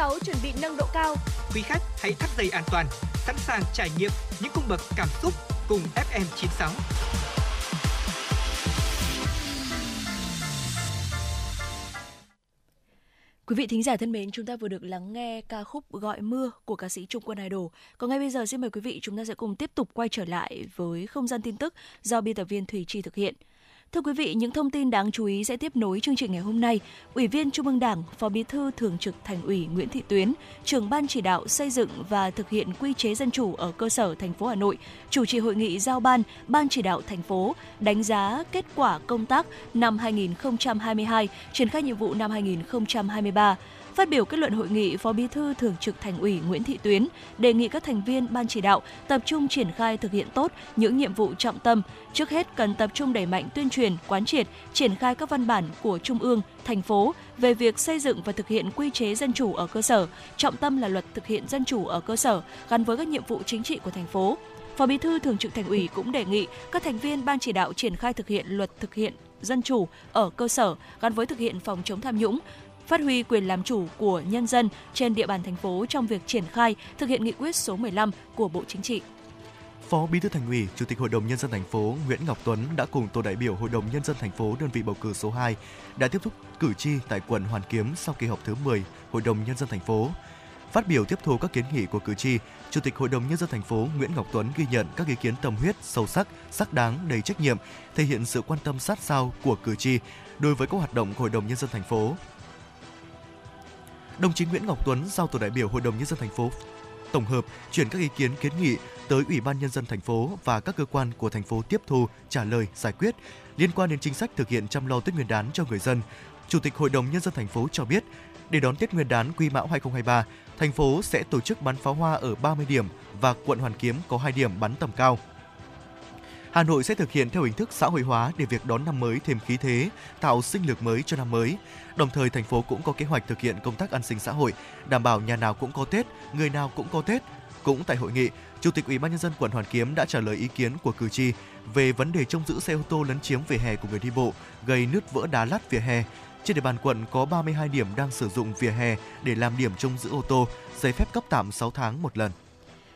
FM96 chuẩn bị nâng độ cao. Quý khách hãy thắt dây an toàn, sẵn sàng trải nghiệm những cung bậc cảm xúc cùng FM96. Quý vị thính giả thân mến, chúng ta vừa được lắng nghe ca khúc Gọi mưa của ca sĩ Trung Quân Idol. Còn ngay bây giờ xin mời quý vị chúng ta sẽ cùng tiếp tục quay trở lại với không gian tin tức do biên tập viên Thủy Chi thực hiện. Thưa quý vị, những thông tin đáng chú ý sẽ tiếp nối chương trình ngày hôm nay. Ủy viên Trung ương Đảng, Phó Bí thư Thường trực Thành ủy Nguyễn Thị Tuyến, trưởng ban chỉ đạo xây dựng và thực hiện quy chế dân chủ ở cơ sở thành phố Hà Nội, chủ trì hội nghị giao ban ban chỉ đạo thành phố đánh giá kết quả công tác năm 2022, triển khai nhiệm vụ năm 2023. Phát biểu kết luận hội nghị, Phó Bí thư Thường trực Thành ủy Nguyễn Thị Tuyến đề nghị các thành viên ban chỉ đạo tập trung triển khai thực hiện tốt những nhiệm vụ trọng tâm. Trước hết cần tập trung đẩy mạnh tuyên truyền, quán triệt, triển khai các văn bản của Trung ương, thành phố về việc xây dựng và thực hiện quy chế dân chủ ở cơ sở, trọng tâm là luật thực hiện dân chủ ở cơ sở gắn với các nhiệm vụ chính trị của thành phố. Phó Bí thư Thường trực Thành ủy cũng đề nghị các thành viên ban chỉ đạo triển khai thực hiện luật thực hiện dân chủ ở cơ sở gắn với thực hiện phòng chống tham nhũng, phát huy quyền làm chủ của nhân dân trên địa bàn thành phố trong việc triển khai thực hiện nghị quyết số 15 của Bộ Chính trị. Phó Bí thư Thành ủy, Chủ tịch Hội đồng nhân dân thành phố Nguyễn Ngọc Tuấn đã cùng tổ đại biểu Hội đồng nhân dân thành phố đơn vị bầu cử số 2 đã tiếp xúc cử tri tại quận Hoàn Kiếm sau kỳ họp thứ 10 Hội đồng nhân dân thành phố. Phát biểu tiếp thu các kiến nghị của cử tri, Chủ tịch Hội đồng nhân dân thành phố Nguyễn Ngọc Tuấn ghi nhận các ý kiến tâm huyết, sâu sắc, sắc đáng, đầy trách nhiệm, thể hiện sự quan tâm sát sao của cử tri đối với các hoạt động của Hội đồng nhân dân thành phố, đồng chí Nguyễn Ngọc Tuấn giao tổ đại biểu Hội đồng nhân dân thành phố tổng hợp chuyển các ý kiến kiến nghị tới Ủy ban nhân dân thành phố và các cơ quan của thành phố tiếp thu, trả lời, giải quyết liên quan đến chính sách thực hiện chăm lo Tết Nguyên đán cho người dân. Chủ tịch Hội đồng nhân dân thành phố cho biết, để đón Tết Nguyên đán Quý Mão 2023, thành phố sẽ tổ chức bắn pháo hoa ở 30 điểm và quận Hoàn Kiếm có 2 điểm bắn tầm cao. Hà Nội sẽ thực hiện theo hình thức xã hội hóa để việc đón năm mới thêm khí thế, tạo sinh lực mới cho năm mới. Đồng thời, thành phố cũng có kế hoạch thực hiện công tác an sinh xã hội, đảm bảo nhà nào cũng có Tết, người nào cũng có Tết. Cũng tại hội nghị, Chủ tịch Ủy ban nhân dân quận Hoàn Kiếm đã trả lời ý kiến của cử tri về vấn đề trông giữ xe ô tô lấn chiếm vỉa hè của người đi bộ, gây nứt vỡ đá lát vỉa hè. Trên địa bàn quận có 32 điểm đang sử dụng vỉa hè để làm điểm trông giữ ô tô, giấy phép cấp tạm 6 tháng một lần.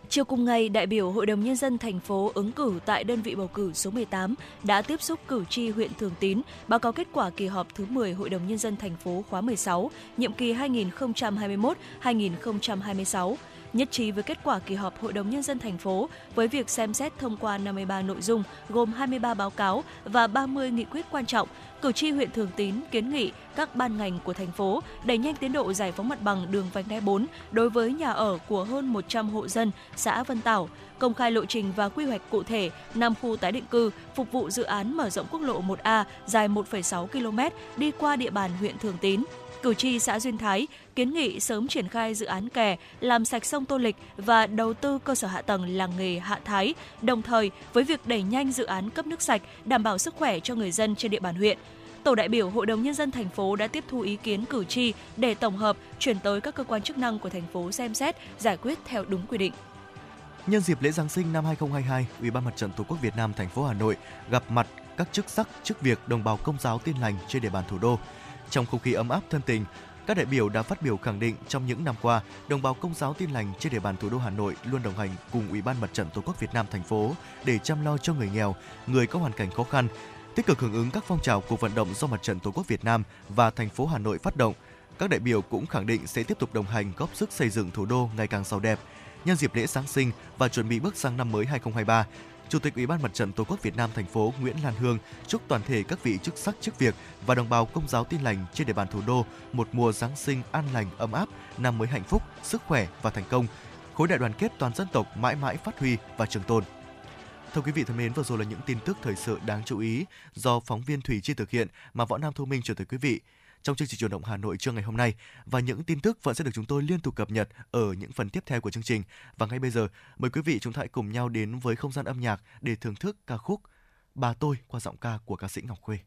Chiều cùng ngày, đại biểu Hội đồng Nhân dân thành phố ứng cử tại đơn vị bầu cử số 18 đã tiếp xúc cử tri huyện Thường Tín, báo cáo kết quả kỳ họp thứ 10 Hội đồng Nhân dân thành phố khóa 16, nhiệm kỳ 2021-2026 nhất trí với kết quả kỳ họp Hội đồng Nhân dân thành phố với việc xem xét thông qua 53 nội dung gồm 23 báo cáo và 30 nghị quyết quan trọng. Cử tri huyện Thường Tín kiến nghị các ban ngành của thành phố đẩy nhanh tiến độ giải phóng mặt bằng đường vành đai 4 đối với nhà ở của hơn 100 hộ dân xã Vân Tảo, công khai lộ trình và quy hoạch cụ thể năm khu tái định cư phục vụ dự án mở rộng quốc lộ 1A dài 1,6 km đi qua địa bàn huyện Thường Tín. Cử tri xã Duyên Thái kiến nghị sớm triển khai dự án kè làm sạch sông Tô Lịch và đầu tư cơ sở hạ tầng làng nghề Hạ Thái, đồng thời với việc đẩy nhanh dự án cấp nước sạch, đảm bảo sức khỏe cho người dân trên địa bàn huyện. Tổ đại biểu Hội đồng Nhân dân thành phố đã tiếp thu ý kiến cử tri để tổng hợp, chuyển tới các cơ quan chức năng của thành phố xem xét, giải quyết theo đúng quy định. Nhân dịp lễ Giáng sinh năm 2022, Ủy ban Mặt trận Tổ quốc Việt Nam thành phố Hà Nội gặp mặt các chức sắc, chức việc đồng bào công giáo tin lành trên địa bàn thủ đô. Trong không khí ấm áp thân tình, các đại biểu đã phát biểu khẳng định trong những năm qua, đồng bào công giáo tin lành trên địa bàn thủ đô Hà Nội luôn đồng hành cùng Ủy ban Mặt trận Tổ quốc Việt Nam thành phố để chăm lo cho người nghèo, người có hoàn cảnh khó khăn, tích cực hưởng ứng các phong trào cuộc vận động do Mặt trận Tổ quốc Việt Nam và thành phố Hà Nội phát động. Các đại biểu cũng khẳng định sẽ tiếp tục đồng hành góp sức xây dựng thủ đô ngày càng giàu đẹp. Nhân dịp lễ Giáng sinh và chuẩn bị bước sang năm mới 2023, Chủ tịch Ủy ban Mặt trận Tổ quốc Việt Nam thành phố Nguyễn Lan Hương chúc toàn thể các vị chức sắc chức việc và đồng bào công giáo tin lành trên địa bàn thủ đô một mùa Giáng sinh an lành, ấm áp, năm mới hạnh phúc, sức khỏe và thành công. Khối đại đoàn kết toàn dân tộc mãi mãi phát huy và trường tồn. Thưa quý vị thân mến, vừa rồi là những tin tức thời sự đáng chú ý do phóng viên Thủy Chi thực hiện mà Võ Nam Thu Minh chuyển tới quý vị trong chương trình chuyển động Hà Nội trưa ngày hôm nay và những tin tức vẫn sẽ được chúng tôi liên tục cập nhật ở những phần tiếp theo của chương trình. Và ngay bây giờ, mời quý vị chúng ta hãy cùng nhau đến với không gian âm nhạc để thưởng thức ca khúc Bà tôi qua giọng ca của ca sĩ Ngọc Khuê.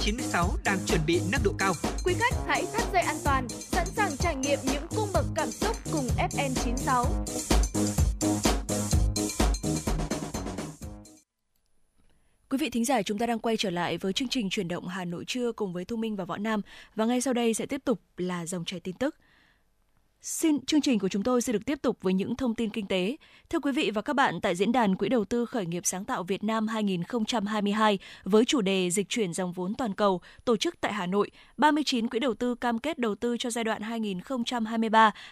96 đang chuẩn bị nâng độ cao. Quý khách hãy thắt dây an toàn, sẵn sàng trải nghiệm những cung bậc cảm xúc cùng FN 96. Quý vị thính giả, chúng ta đang quay trở lại với chương trình chuyển động Hà Nội trưa cùng với Thu Minh và Võ Nam và ngay sau đây sẽ tiếp tục là dòng chảy tin tức. Xin chương trình của chúng tôi sẽ được tiếp tục với những thông tin kinh tế. Thưa quý vị và các bạn, tại diễn đàn Quỹ đầu tư khởi nghiệp sáng tạo Việt Nam 2022 với chủ đề dịch chuyển dòng vốn toàn cầu tổ chức tại Hà Nội, 39 quỹ đầu tư cam kết đầu tư cho giai đoạn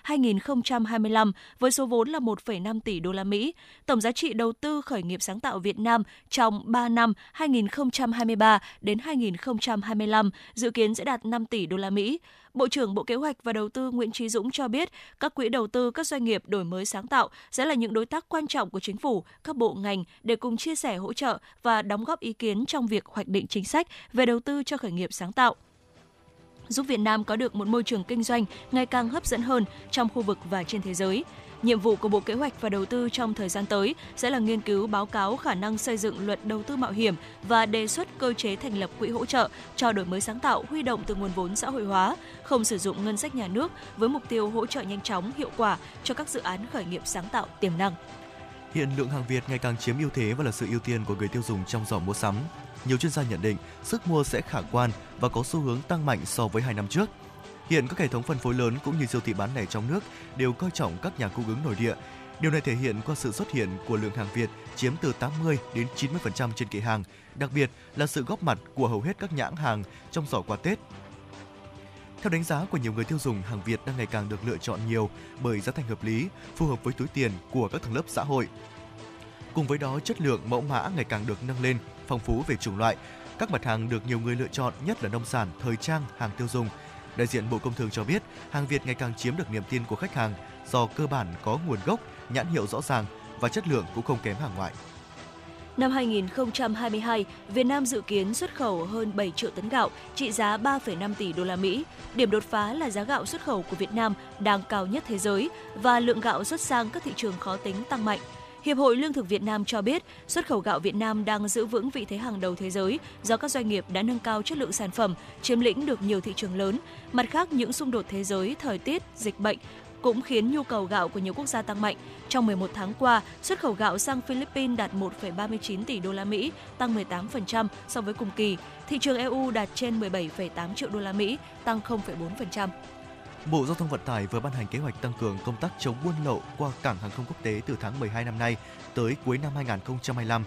2023-2025 với số vốn là 1,5 tỷ đô la Mỹ. Tổng giá trị đầu tư khởi nghiệp sáng tạo Việt Nam trong 3 năm 2023 đến 2025 dự kiến sẽ đạt 5 tỷ đô la Mỹ. Bộ trưởng Bộ Kế hoạch và Đầu tư Nguyễn Trí Dũng cho biết, các quỹ đầu tư các doanh nghiệp đổi mới sáng tạo sẽ là những đối tác quan trọng của chính phủ, các bộ ngành để cùng chia sẻ hỗ trợ và đóng góp ý kiến trong việc hoạch định chính sách về đầu tư cho khởi nghiệp sáng tạo giúp Việt Nam có được một môi trường kinh doanh ngày càng hấp dẫn hơn trong khu vực và trên thế giới. Nhiệm vụ của Bộ Kế hoạch và Đầu tư trong thời gian tới sẽ là nghiên cứu báo cáo khả năng xây dựng luật đầu tư mạo hiểm và đề xuất cơ chế thành lập quỹ hỗ trợ cho đổi mới sáng tạo huy động từ nguồn vốn xã hội hóa, không sử dụng ngân sách nhà nước với mục tiêu hỗ trợ nhanh chóng, hiệu quả cho các dự án khởi nghiệp sáng tạo tiềm năng. Hiện lượng hàng Việt ngày càng chiếm ưu thế và là sự ưu tiên của người tiêu dùng trong giỏ mua sắm. Nhiều chuyên gia nhận định sức mua sẽ khả quan và có xu hướng tăng mạnh so với hai năm trước – Hiện các hệ thống phân phối lớn cũng như siêu thị bán lẻ trong nước đều coi trọng các nhà cung ứng nội địa. Điều này thể hiện qua sự xuất hiện của lượng hàng Việt chiếm từ 80 đến 90% trên kệ hàng, đặc biệt là sự góp mặt của hầu hết các nhãn hàng trong giỏ quà Tết. Theo đánh giá của nhiều người tiêu dùng, hàng Việt đang ngày càng được lựa chọn nhiều bởi giá thành hợp lý, phù hợp với túi tiền của các tầng lớp xã hội. Cùng với đó, chất lượng mẫu mã ngày càng được nâng lên, phong phú về chủng loại. Các mặt hàng được nhiều người lựa chọn nhất là nông sản, thời trang, hàng tiêu dùng – Đại diện Bộ Công Thương cho biết, hàng Việt ngày càng chiếm được niềm tin của khách hàng do cơ bản có nguồn gốc, nhãn hiệu rõ ràng và chất lượng cũng không kém hàng ngoại. Năm 2022, Việt Nam dự kiến xuất khẩu hơn 7 triệu tấn gạo, trị giá 3,5 tỷ đô la Mỹ. Điểm đột phá là giá gạo xuất khẩu của Việt Nam đang cao nhất thế giới và lượng gạo xuất sang các thị trường khó tính tăng mạnh. Hiệp hội Lương thực Việt Nam cho biết, xuất khẩu gạo Việt Nam đang giữ vững vị thế hàng đầu thế giới do các doanh nghiệp đã nâng cao chất lượng sản phẩm, chiếm lĩnh được nhiều thị trường lớn. Mặt khác, những xung đột thế giới, thời tiết, dịch bệnh cũng khiến nhu cầu gạo của nhiều quốc gia tăng mạnh. Trong 11 tháng qua, xuất khẩu gạo sang Philippines đạt 1,39 tỷ đô la Mỹ, tăng 18% so với cùng kỳ. Thị trường EU đạt trên 17,8 triệu đô la Mỹ, tăng 0,4%. Bộ Giao thông Vận tải vừa ban hành kế hoạch tăng cường công tác chống buôn lậu qua cảng hàng không quốc tế từ tháng 12 năm nay tới cuối năm 2025.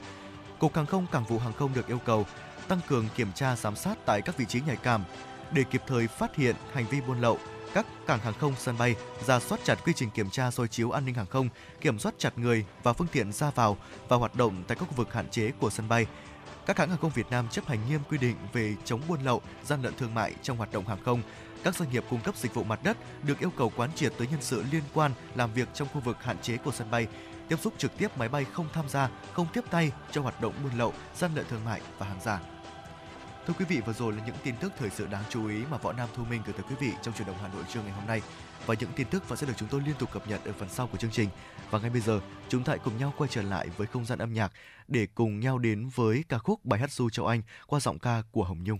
Cục Hàng không Cảng vụ Hàng không được yêu cầu tăng cường kiểm tra giám sát tại các vị trí nhạy cảm để kịp thời phát hiện hành vi buôn lậu, các cảng hàng không sân bay ra soát chặt quy trình kiểm tra soi chiếu an ninh hàng không, kiểm soát chặt người và phương tiện ra vào và hoạt động tại các khu vực hạn chế của sân bay. Các hãng hàng không Việt Nam chấp hành nghiêm quy định về chống buôn lậu, gian lận thương mại trong hoạt động hàng không. Các doanh nghiệp cung cấp dịch vụ mặt đất được yêu cầu quán triệt tới nhân sự liên quan làm việc trong khu vực hạn chế của sân bay, tiếp xúc trực tiếp máy bay không tham gia, không tiếp tay cho hoạt động buôn lậu, gian lận thương mại và hàng giả. Thưa quý vị, vừa rồi là những tin tức thời sự đáng chú ý mà Võ Nam Thu Minh gửi tới quý vị trong truyền động Hà Nội trưa ngày hôm nay. Và những tin tức vẫn sẽ được chúng tôi liên tục cập nhật ở phần sau của chương trình. Và ngay bây giờ, chúng ta hãy cùng nhau quay trở lại với không gian âm nhạc để cùng nhau đến với ca khúc Bài hát du châu Anh qua giọng ca của Hồng Nhung.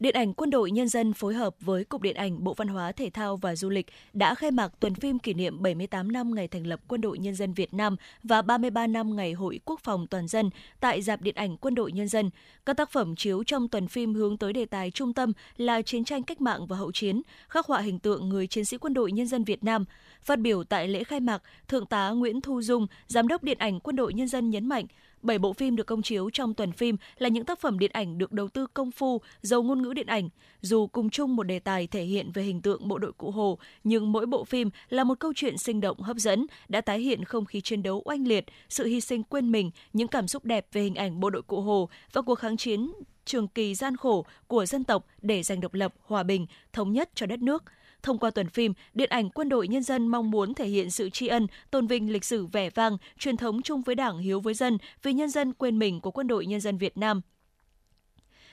Điện ảnh Quân đội Nhân dân phối hợp với Cục Điện ảnh Bộ Văn hóa Thể thao và Du lịch đã khai mạc tuần phim kỷ niệm 78 năm ngày thành lập Quân đội Nhân dân Việt Nam và 33 năm ngày Hội Quốc phòng toàn dân tại Dạp Điện ảnh Quân đội Nhân dân. Các tác phẩm chiếu trong tuần phim hướng tới đề tài trung tâm là chiến tranh cách mạng và hậu chiến, khắc họa hình tượng người chiến sĩ Quân đội Nhân dân Việt Nam. Phát biểu tại lễ khai mạc, Thượng tá Nguyễn Thu Dung, Giám đốc Điện ảnh Quân đội Nhân dân nhấn mạnh, Bảy bộ phim được công chiếu trong tuần phim là những tác phẩm điện ảnh được đầu tư công phu, giàu ngôn ngữ điện ảnh. Dù cùng chung một đề tài thể hiện về hình tượng bộ đội cụ Hồ, nhưng mỗi bộ phim là một câu chuyện sinh động hấp dẫn, đã tái hiện không khí chiến đấu oanh liệt, sự hy sinh quên mình, những cảm xúc đẹp về hình ảnh bộ đội cụ Hồ và cuộc kháng chiến trường kỳ gian khổ của dân tộc để giành độc lập, hòa bình, thống nhất cho đất nước. Thông qua tuần phim, Điện ảnh Quân đội Nhân dân mong muốn thể hiện sự tri ân, tôn vinh lịch sử vẻ vang, truyền thống chung với Đảng hiếu với dân, vì nhân dân quên mình của Quân đội Nhân dân Việt Nam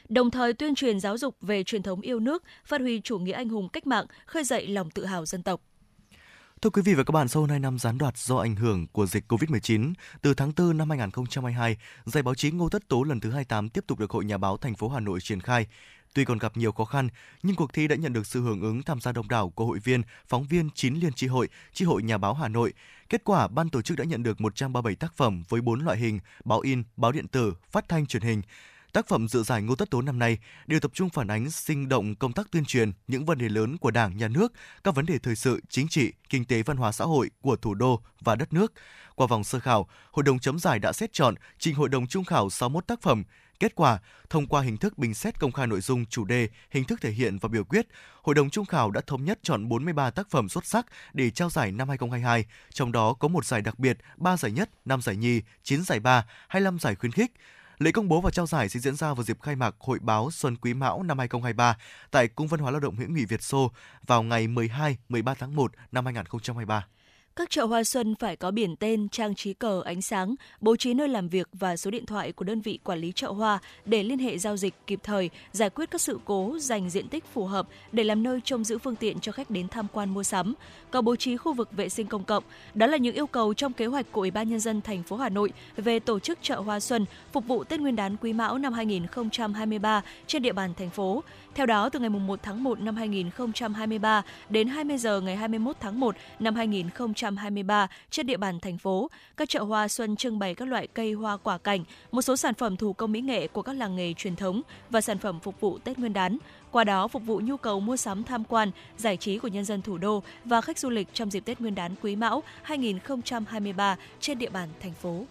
đồng thời tuyên truyền giáo dục về truyền thống yêu nước, phát huy chủ nghĩa anh hùng cách mạng, khơi dậy lòng tự hào dân tộc. Thưa quý vị và các bạn, sau 2 năm gián đoạt do ảnh hưởng của dịch Covid-19, từ tháng 4 năm 2022, giải báo chí Ngô Tất Tố lần thứ 28 tiếp tục được Hội Nhà báo thành phố Hà Nội triển khai. Tuy còn gặp nhiều khó khăn, nhưng cuộc thi đã nhận được sự hưởng ứng tham gia đông đảo của hội viên, phóng viên chín liên tri hội, tri hội Nhà báo Hà Nội. Kết quả, ban tổ chức đã nhận được 137 tác phẩm với 4 loại hình: báo in, báo điện tử, phát thanh truyền hình. Tác phẩm dự giải Ngô Tất Tố năm nay đều tập trung phản ánh sinh động công tác tuyên truyền những vấn đề lớn của Đảng, Nhà nước, các vấn đề thời sự, chính trị, kinh tế, văn hóa xã hội của thủ đô và đất nước. Qua vòng sơ khảo, Hội đồng chấm giải đã xét chọn trình Hội đồng trung khảo 61 tác phẩm. Kết quả, thông qua hình thức bình xét công khai nội dung, chủ đề, hình thức thể hiện và biểu quyết, Hội đồng trung khảo đã thống nhất chọn 43 tác phẩm xuất sắc để trao giải năm 2022, trong đó có một giải đặc biệt, 3 giải nhất, 5 giải nhì, 9 giải ba, 25 giải khuyến khích. Lễ công bố và trao giải sẽ diễn ra vào dịp khai mạc Hội báo Xuân Quý Mão năm 2023 tại Cung văn hóa lao động Hữu nghị Việt Xô vào ngày 12, 13 tháng 1 năm 2023. Các chợ hoa xuân phải có biển tên, trang trí cờ, ánh sáng, bố trí nơi làm việc và số điện thoại của đơn vị quản lý chợ hoa để liên hệ giao dịch kịp thời, giải quyết các sự cố, dành diện tích phù hợp để làm nơi trông giữ phương tiện cho khách đến tham quan mua sắm. Có bố trí khu vực vệ sinh công cộng. Đó là những yêu cầu trong kế hoạch của Ủy ban nhân dân thành phố Hà Nội về tổ chức chợ hoa xuân phục vụ Tết Nguyên đán Quý Mão năm 2023 trên địa bàn thành phố. Theo đó, từ ngày 1 tháng 1 năm 2023 đến 20 giờ ngày 21 tháng 1 năm 2023 trên địa bàn thành phố, các chợ hoa xuân trưng bày các loại cây hoa quả cảnh, một số sản phẩm thủ công mỹ nghệ của các làng nghề truyền thống và sản phẩm phục vụ Tết Nguyên đán. Qua đó phục vụ nhu cầu mua sắm tham quan, giải trí của nhân dân thủ đô và khách du lịch trong dịp Tết Nguyên đán Quý Mão 2023 trên địa bàn thành phố.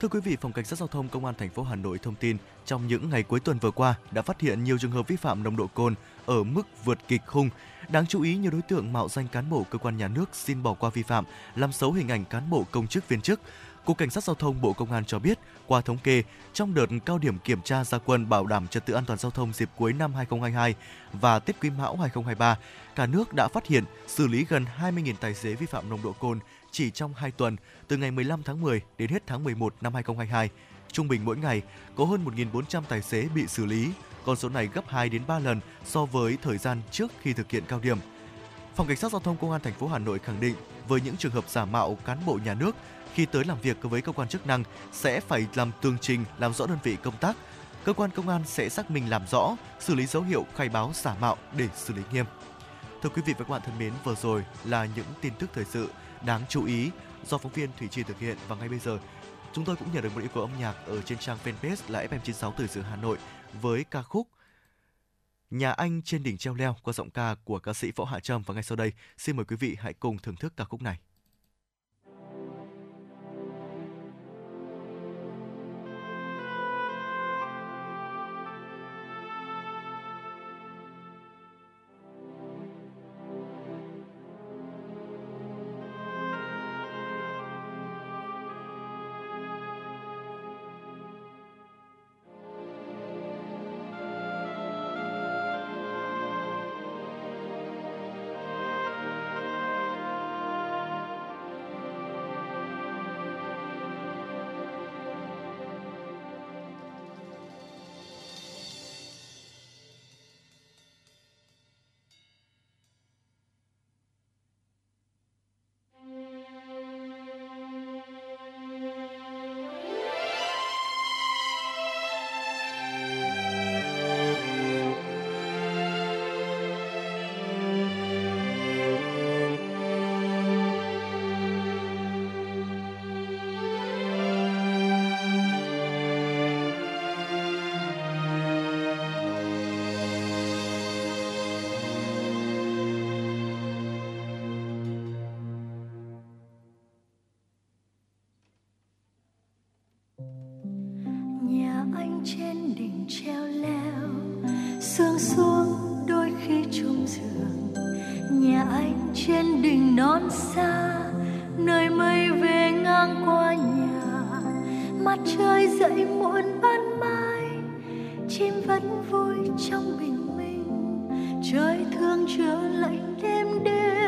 Thưa quý vị, Phòng Cảnh sát Giao thông Công an thành phố Hà Nội thông tin, trong những ngày cuối tuần vừa qua đã phát hiện nhiều trường hợp vi phạm nồng độ cồn ở mức vượt kịch khung. Đáng chú ý, nhiều đối tượng mạo danh cán bộ cơ quan nhà nước xin bỏ qua vi phạm, làm xấu hình ảnh cán bộ công chức viên chức. Cục Cảnh sát Giao thông Bộ Công an cho biết, qua thống kê, trong đợt cao điểm kiểm tra gia quân bảo đảm trật tự an toàn giao thông dịp cuối năm 2022 và Tết Quý Mão 2023, cả nước đã phát hiện xử lý gần 20.000 tài xế vi phạm nồng độ cồn chỉ trong 2 tuần, từ ngày 15 tháng 10 đến hết tháng 11 năm 2022. Trung bình mỗi ngày có hơn 1.400 tài xế bị xử lý, con số này gấp 2 đến 3 lần so với thời gian trước khi thực hiện cao điểm. Phòng Cảnh sát Giao thông Công an thành phố Hà Nội khẳng định với những trường hợp giả mạo cán bộ nhà nước khi tới làm việc với cơ quan chức năng sẽ phải làm tường trình làm rõ đơn vị công tác. Cơ quan công an sẽ xác minh làm rõ, xử lý dấu hiệu khai báo giả mạo để xử lý nghiêm. Thưa quý vị và các bạn thân mến, vừa rồi là những tin tức thời sự đáng chú ý do phóng viên Thủy Chi thực hiện và ngay bây giờ, chúng tôi cũng nhận được một yêu cầu âm nhạc ở trên trang fanpage là FM96 từ sự Hà Nội với ca khúc Nhà anh trên đỉnh treo leo qua giọng ca của ca sĩ Võ Hạ Trâm và ngay sau đây, xin mời quý vị hãy cùng thưởng thức ca khúc này. Trên đỉnh non xa, nơi mây về ngang qua nhà. Mặt trời dậy muộn ban mai, chim vẫn vui trong bình minh. Trời thương chưa lạnh đêm đêm.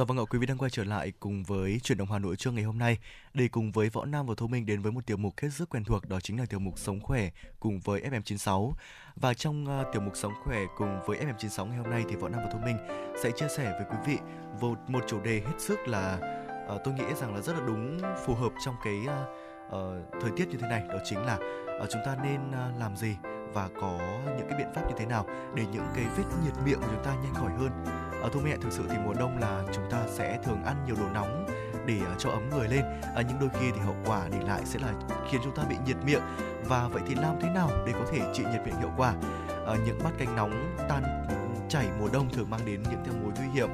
Dạ vâng ạ, quý vị đang quay trở lại cùng với chuyển động Hà Nội trưa ngày hôm nay để cùng với Võ Nam và Thu Minh đến với một tiểu mục hết sức quen thuộc đó chính là tiểu mục Sống khỏe cùng với FM96. Và trong uh, tiểu mục Sống khỏe cùng với FM96 ngày hôm nay thì Võ Nam và Thu Minh sẽ chia sẻ với quý vị một một chủ đề hết sức là uh, tôi nghĩ rằng là rất là đúng phù hợp trong cái uh, uh, thời tiết như thế này đó chính là uh, chúng ta nên uh, làm gì và có những cái biện pháp như thế nào để những cái vết nhiệt miệng của chúng ta nhanh khỏi hơn? Ờ, Ở thu mẹ thực sự thì mùa đông là chúng ta sẽ thường ăn nhiều đồ nóng để uh, cho ấm người lên. À, nhưng đôi khi thì hậu quả để lại sẽ là khiến chúng ta bị nhiệt miệng. Và vậy thì làm thế nào để có thể trị nhiệt miệng hiệu quả? À, những bát canh nóng tan chảy mùa đông thường mang đến những theo mối nguy hiểm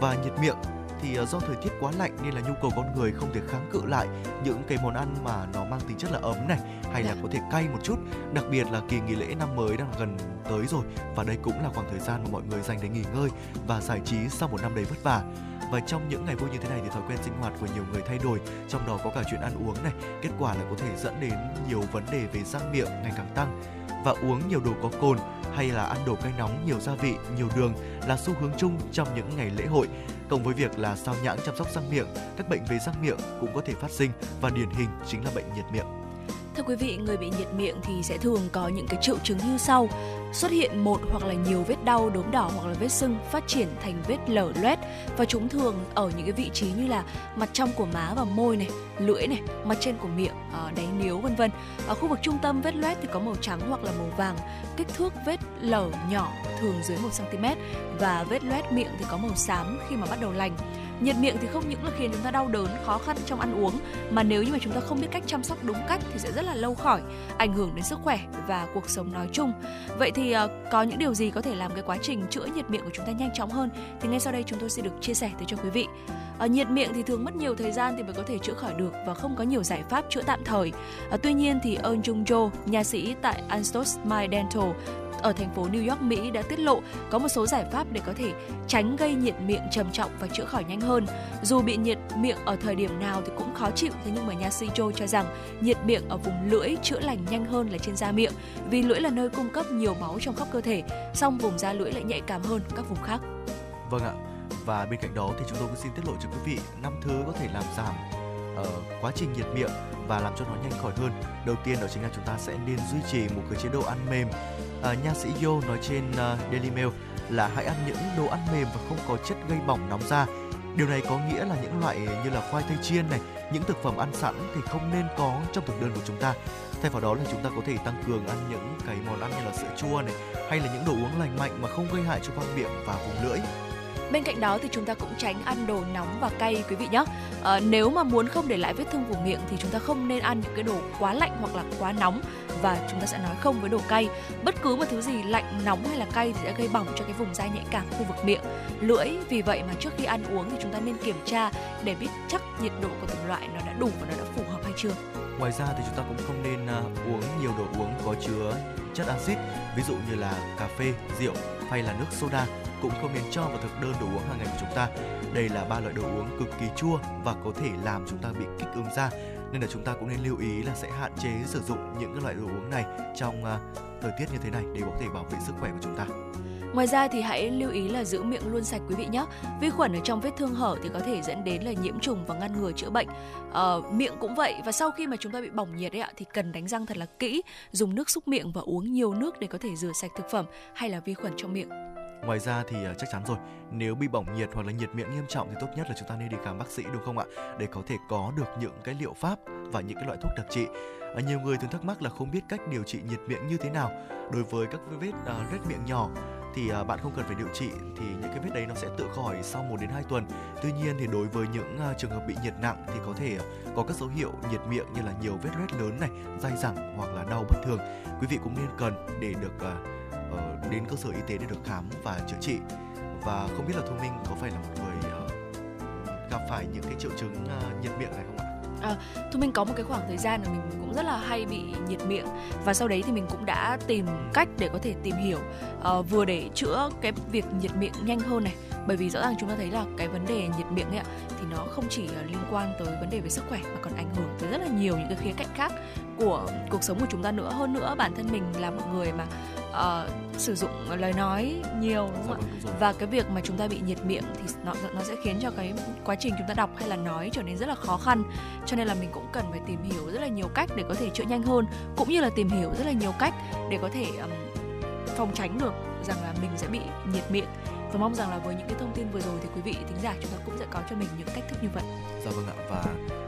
và nhiệt miệng thì uh, do thời tiết quá lạnh nên là nhu cầu con người không thể kháng cự lại những cái món ăn mà nó mang tính chất là ấm này hay là có thể cay một chút. Đặc biệt là kỳ nghỉ lễ năm mới đang gần tới rồi và đây cũng là khoảng thời gian mà mọi người dành để nghỉ ngơi và giải trí sau một năm đầy vất vả. Và trong những ngày vui như thế này thì thói quen sinh hoạt của nhiều người thay đổi trong đó có cả chuyện ăn uống này. Kết quả là có thể dẫn đến nhiều vấn đề về răng miệng ngày càng tăng và uống nhiều đồ có cồn hay là ăn đồ cay nóng nhiều gia vị nhiều đường là xu hướng chung trong những ngày lễ hội cộng với việc là sao nhãng chăm sóc răng miệng các bệnh về răng miệng cũng có thể phát sinh và điển hình chính là bệnh nhiệt miệng Thưa quý vị, người bị nhiệt miệng thì sẽ thường có những cái triệu chứng như sau. Xuất hiện một hoặc là nhiều vết đau, đốm đỏ hoặc là vết sưng phát triển thành vết lở loét và chúng thường ở những cái vị trí như là mặt trong của má và môi này, lưỡi này, mặt trên của miệng, ờ, đáy níu vân vân. Ở khu vực trung tâm vết loét thì có màu trắng hoặc là màu vàng. Kích thước vết lở nhỏ thường dưới 1 cm và vết loét miệng thì có màu xám khi mà bắt đầu lành. Nhiệt miệng thì không những là khiến chúng ta đau đớn, khó khăn trong ăn uống mà nếu như mà chúng ta không biết cách chăm sóc đúng cách thì sẽ rất là lâu khỏi, ảnh hưởng đến sức khỏe và cuộc sống nói chung. Vậy thì ờ, có những điều gì có thể làm cái quá trình chữa nhiệt miệng của chúng ta nhanh chóng hơn thì ngay sau đây chúng tôi sẽ được chia sẻ tới cho quý vị. à, nhiệt miệng thì thường mất nhiều thời gian thì mới có thể chữa khỏi được và không có nhiều giải pháp chữa tạm thời. À, tuy nhiên thì Eun Jung Jo, nhà sĩ tại Anstos My Dental ở thành phố New York, Mỹ đã tiết lộ có một số giải pháp để có thể tránh gây nhiệt miệng trầm trọng và chữa khỏi nhanh hơn. Dù bị nhiệt miệng ở thời điểm nào thì cũng khó chịu, thế nhưng mà nha sĩ Joe cho rằng nhiệt miệng ở vùng lưỡi chữa lành nhanh hơn là trên da miệng vì lưỡi là nơi cung cấp nhiều máu trong khắp cơ thể, song vùng da lưỡi lại nhạy cảm hơn các vùng khác. Vâng ạ. Và bên cạnh đó thì chúng tôi cũng xin tiết lộ cho quý vị năm thứ có thể làm giảm ở quá trình nhiệt miệng và làm cho nó nhanh khỏi hơn. Đầu tiên đó chính là chúng ta sẽ nên duy trì một cái chế độ ăn mềm. À, nha sĩ Yo nói trên uh, Daily Mail là hãy ăn những đồ ăn mềm và không có chất gây bỏng nóng da. Điều này có nghĩa là những loại như là khoai tây chiên này, những thực phẩm ăn sẵn thì không nên có trong thực đơn của chúng ta. Thay vào đó là chúng ta có thể tăng cường ăn những cái món ăn như là sữa chua này hay là những đồ uống lành mạnh mà không gây hại cho khoang miệng và vùng lưỡi. Bên cạnh đó thì chúng ta cũng tránh ăn đồ nóng và cay quý vị nhé. À, ờ, nếu mà muốn không để lại vết thương vùng miệng thì chúng ta không nên ăn những cái đồ quá lạnh hoặc là quá nóng và chúng ta sẽ nói không với đồ cay. Bất cứ một thứ gì lạnh, nóng hay là cay thì sẽ gây bỏng cho cái vùng da nhạy cảm khu vực miệng, lưỡi. Vì vậy mà trước khi ăn uống thì chúng ta nên kiểm tra để biết chắc nhiệt độ của từng loại nó đã đủ và nó đã phù hợp hay chưa. Ngoài ra thì chúng ta cũng không nên uh, uống nhiều đồ uống có chứa chất axit, ví dụ như là cà phê, rượu hay là nước soda cũng không nên cho vào thực đơn đồ uống hàng ngày của chúng ta. Đây là ba loại đồ uống cực kỳ chua và có thể làm chúng ta bị kích ứng da nên là chúng ta cũng nên lưu ý là sẽ hạn chế sử dụng những cái loại đồ uống này trong uh, thời tiết như thế này để có thể bảo vệ sức khỏe của chúng ta. Ngoài ra thì hãy lưu ý là giữ miệng luôn sạch quý vị nhé. Vi khuẩn ở trong vết thương hở thì có thể dẫn đến là nhiễm trùng và ngăn ngừa chữa bệnh. Ờ, miệng cũng vậy và sau khi mà chúng ta bị bỏng nhiệt ấy ạ thì cần đánh răng thật là kỹ, dùng nước súc miệng và uống nhiều nước để có thể rửa sạch thực phẩm hay là vi khuẩn trong miệng. Ngoài ra thì à, chắc chắn rồi, nếu bị bỏng nhiệt hoặc là nhiệt miệng nghiêm trọng thì tốt nhất là chúng ta nên đi khám bác sĩ đúng không ạ? Để có thể có được những cái liệu pháp và những cái loại thuốc đặc trị. À, nhiều người thường thắc mắc là không biết cách điều trị nhiệt miệng như thế nào. Đối với các vết à, uh, rết miệng nhỏ thì à, bạn không cần phải điều trị thì những cái vết đấy nó sẽ tự khỏi sau 1 đến 2 tuần. Tuy nhiên thì đối với những trường hợp bị nhiệt nặng thì có thể có các dấu hiệu nhiệt miệng như là nhiều vết loét lớn này, dai dẳng hoặc là đau bất thường. Quý vị cũng nên cần để được uh, đến cơ sở y tế để được khám và chữa trị. Và không biết là thu minh có phải là một người uh, gặp phải những cái triệu chứng uh, nhiệt miệng này không ạ? À, Thu Minh có một cái khoảng thời gian là mình cũng rất là hay bị nhiệt miệng. Và sau đấy thì mình cũng đã tìm cách để có thể tìm hiểu uh, vừa để chữa cái việc nhiệt miệng nhanh hơn này. Bởi vì rõ ràng chúng ta thấy là cái vấn đề nhiệt miệng ấy ạ thì nó không chỉ liên quan tới vấn đề về sức khỏe mà còn ảnh hưởng tới rất là nhiều những cái khía cạnh khác của cuộc sống của chúng ta nữa. Hơn nữa bản thân mình là một người mà uh, sử dụng lời nói nhiều đúng không dạ, ạ và cái việc mà chúng ta bị nhiệt miệng thì nó nó sẽ khiến cho cái quá trình chúng ta đọc hay là nói trở nên rất là khó khăn. Cho nên là mình cũng cần phải tìm hiểu rất là nhiều cách để có thể chữa nhanh hơn cũng như là tìm hiểu rất là nhiều cách để có thể um, phòng tránh được rằng là mình sẽ bị nhiệt miệng và mong rằng là với những cái thông tin vừa rồi thì quý vị thính giả chúng ta cũng sẽ có cho mình những cách thức như vậy. Dạ vâng ạ và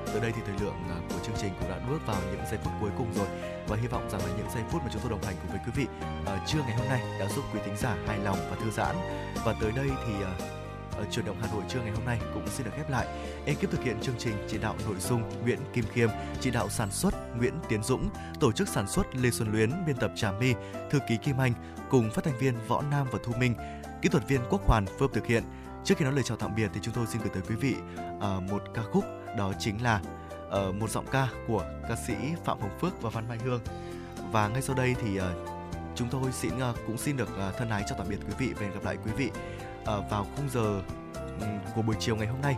tới đây thì thời lượng à, của chương trình cũng đã bước vào những giây phút cuối cùng rồi và hy vọng rằng là những giây phút mà chúng tôi đồng hành cùng với quý vị uh, trưa ngày hôm nay đã giúp quý thính giả hài lòng và thư giãn và tới đây thì uh, ở chuyển động Hà Nội trưa ngày hôm nay cũng xin được khép lại. Ekip thực hiện chương trình chỉ đạo nội dung Nguyễn Kim Khiêm, chỉ đạo sản xuất Nguyễn Tiến Dũng, tổ chức sản xuất Lê Xuân Luyến, biên tập Trà My, thư ký Kim Anh cùng phát thanh viên Võ Nam và Thu Minh, kỹ thuật viên Quốc Hoàn phối thực hiện. Trước khi nói lời chào tạm biệt thì chúng tôi xin gửi tới quý vị uh, một ca khúc đó chính là uh, một giọng ca của ca sĩ Phạm Hồng Phước và Văn Mai Hương. Và ngay sau đây thì uh, chúng tôi xin uh, cũng xin được uh, thân ái chào tạm biệt quý vị và hẹn gặp lại quý vị uh, vào khung giờ um, của buổi chiều ngày hôm nay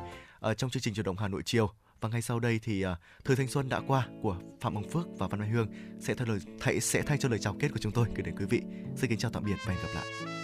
uh, trong chương trình chuyển động Hà Nội chiều. Và ngay sau đây thì uh, thời thanh xuân đã qua của Phạm Hồng Phước và Văn Mai Hương sẽ thay lời thay sẽ thay cho lời chào kết của chúng tôi gửi đến quý vị. Xin kính chào tạm biệt và hẹn gặp lại.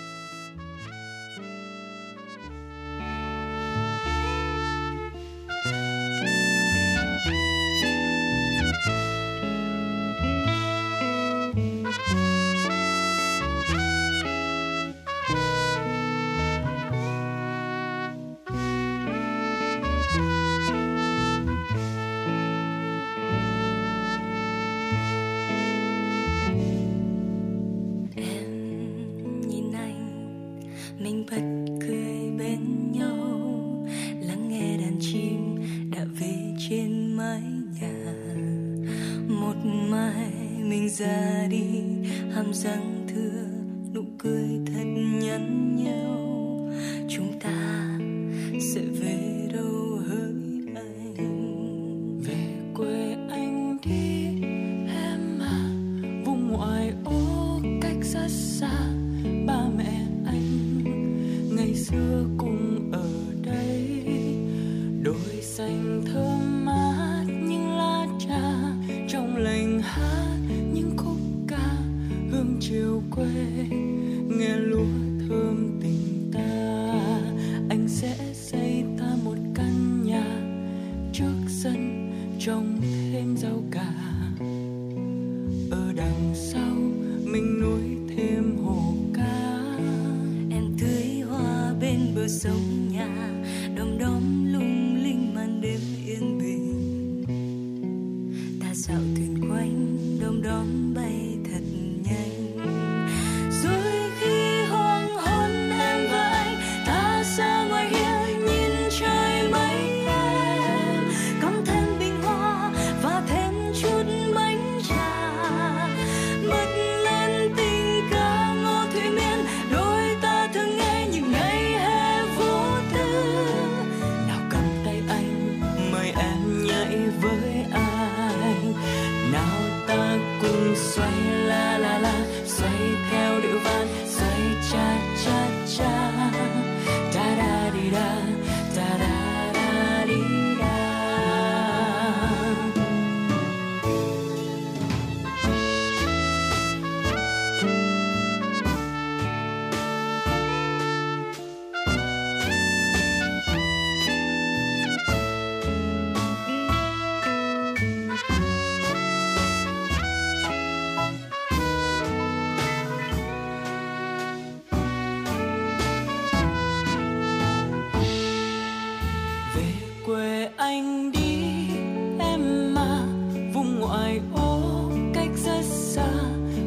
ngoại ô cách rất xa,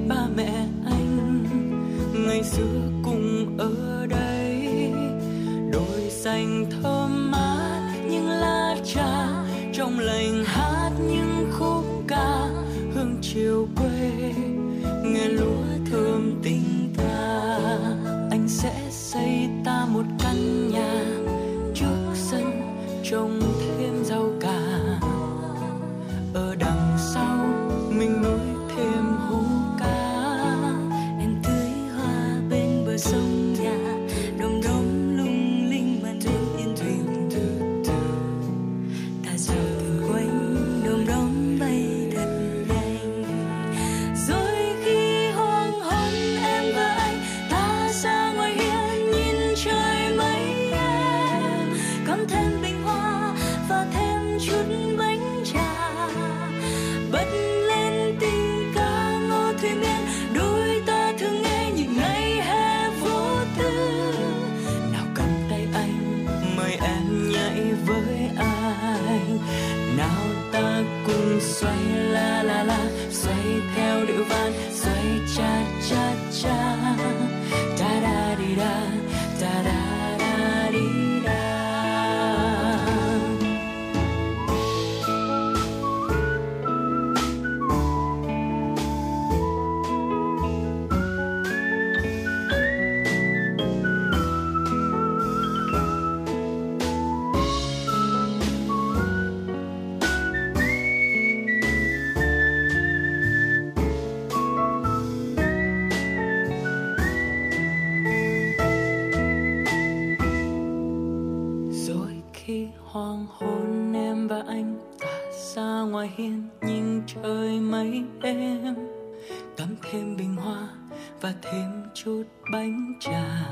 ba mẹ anh, ngày xưa cùng ở đây, đồi xanh thơm mát. chút bánh trà.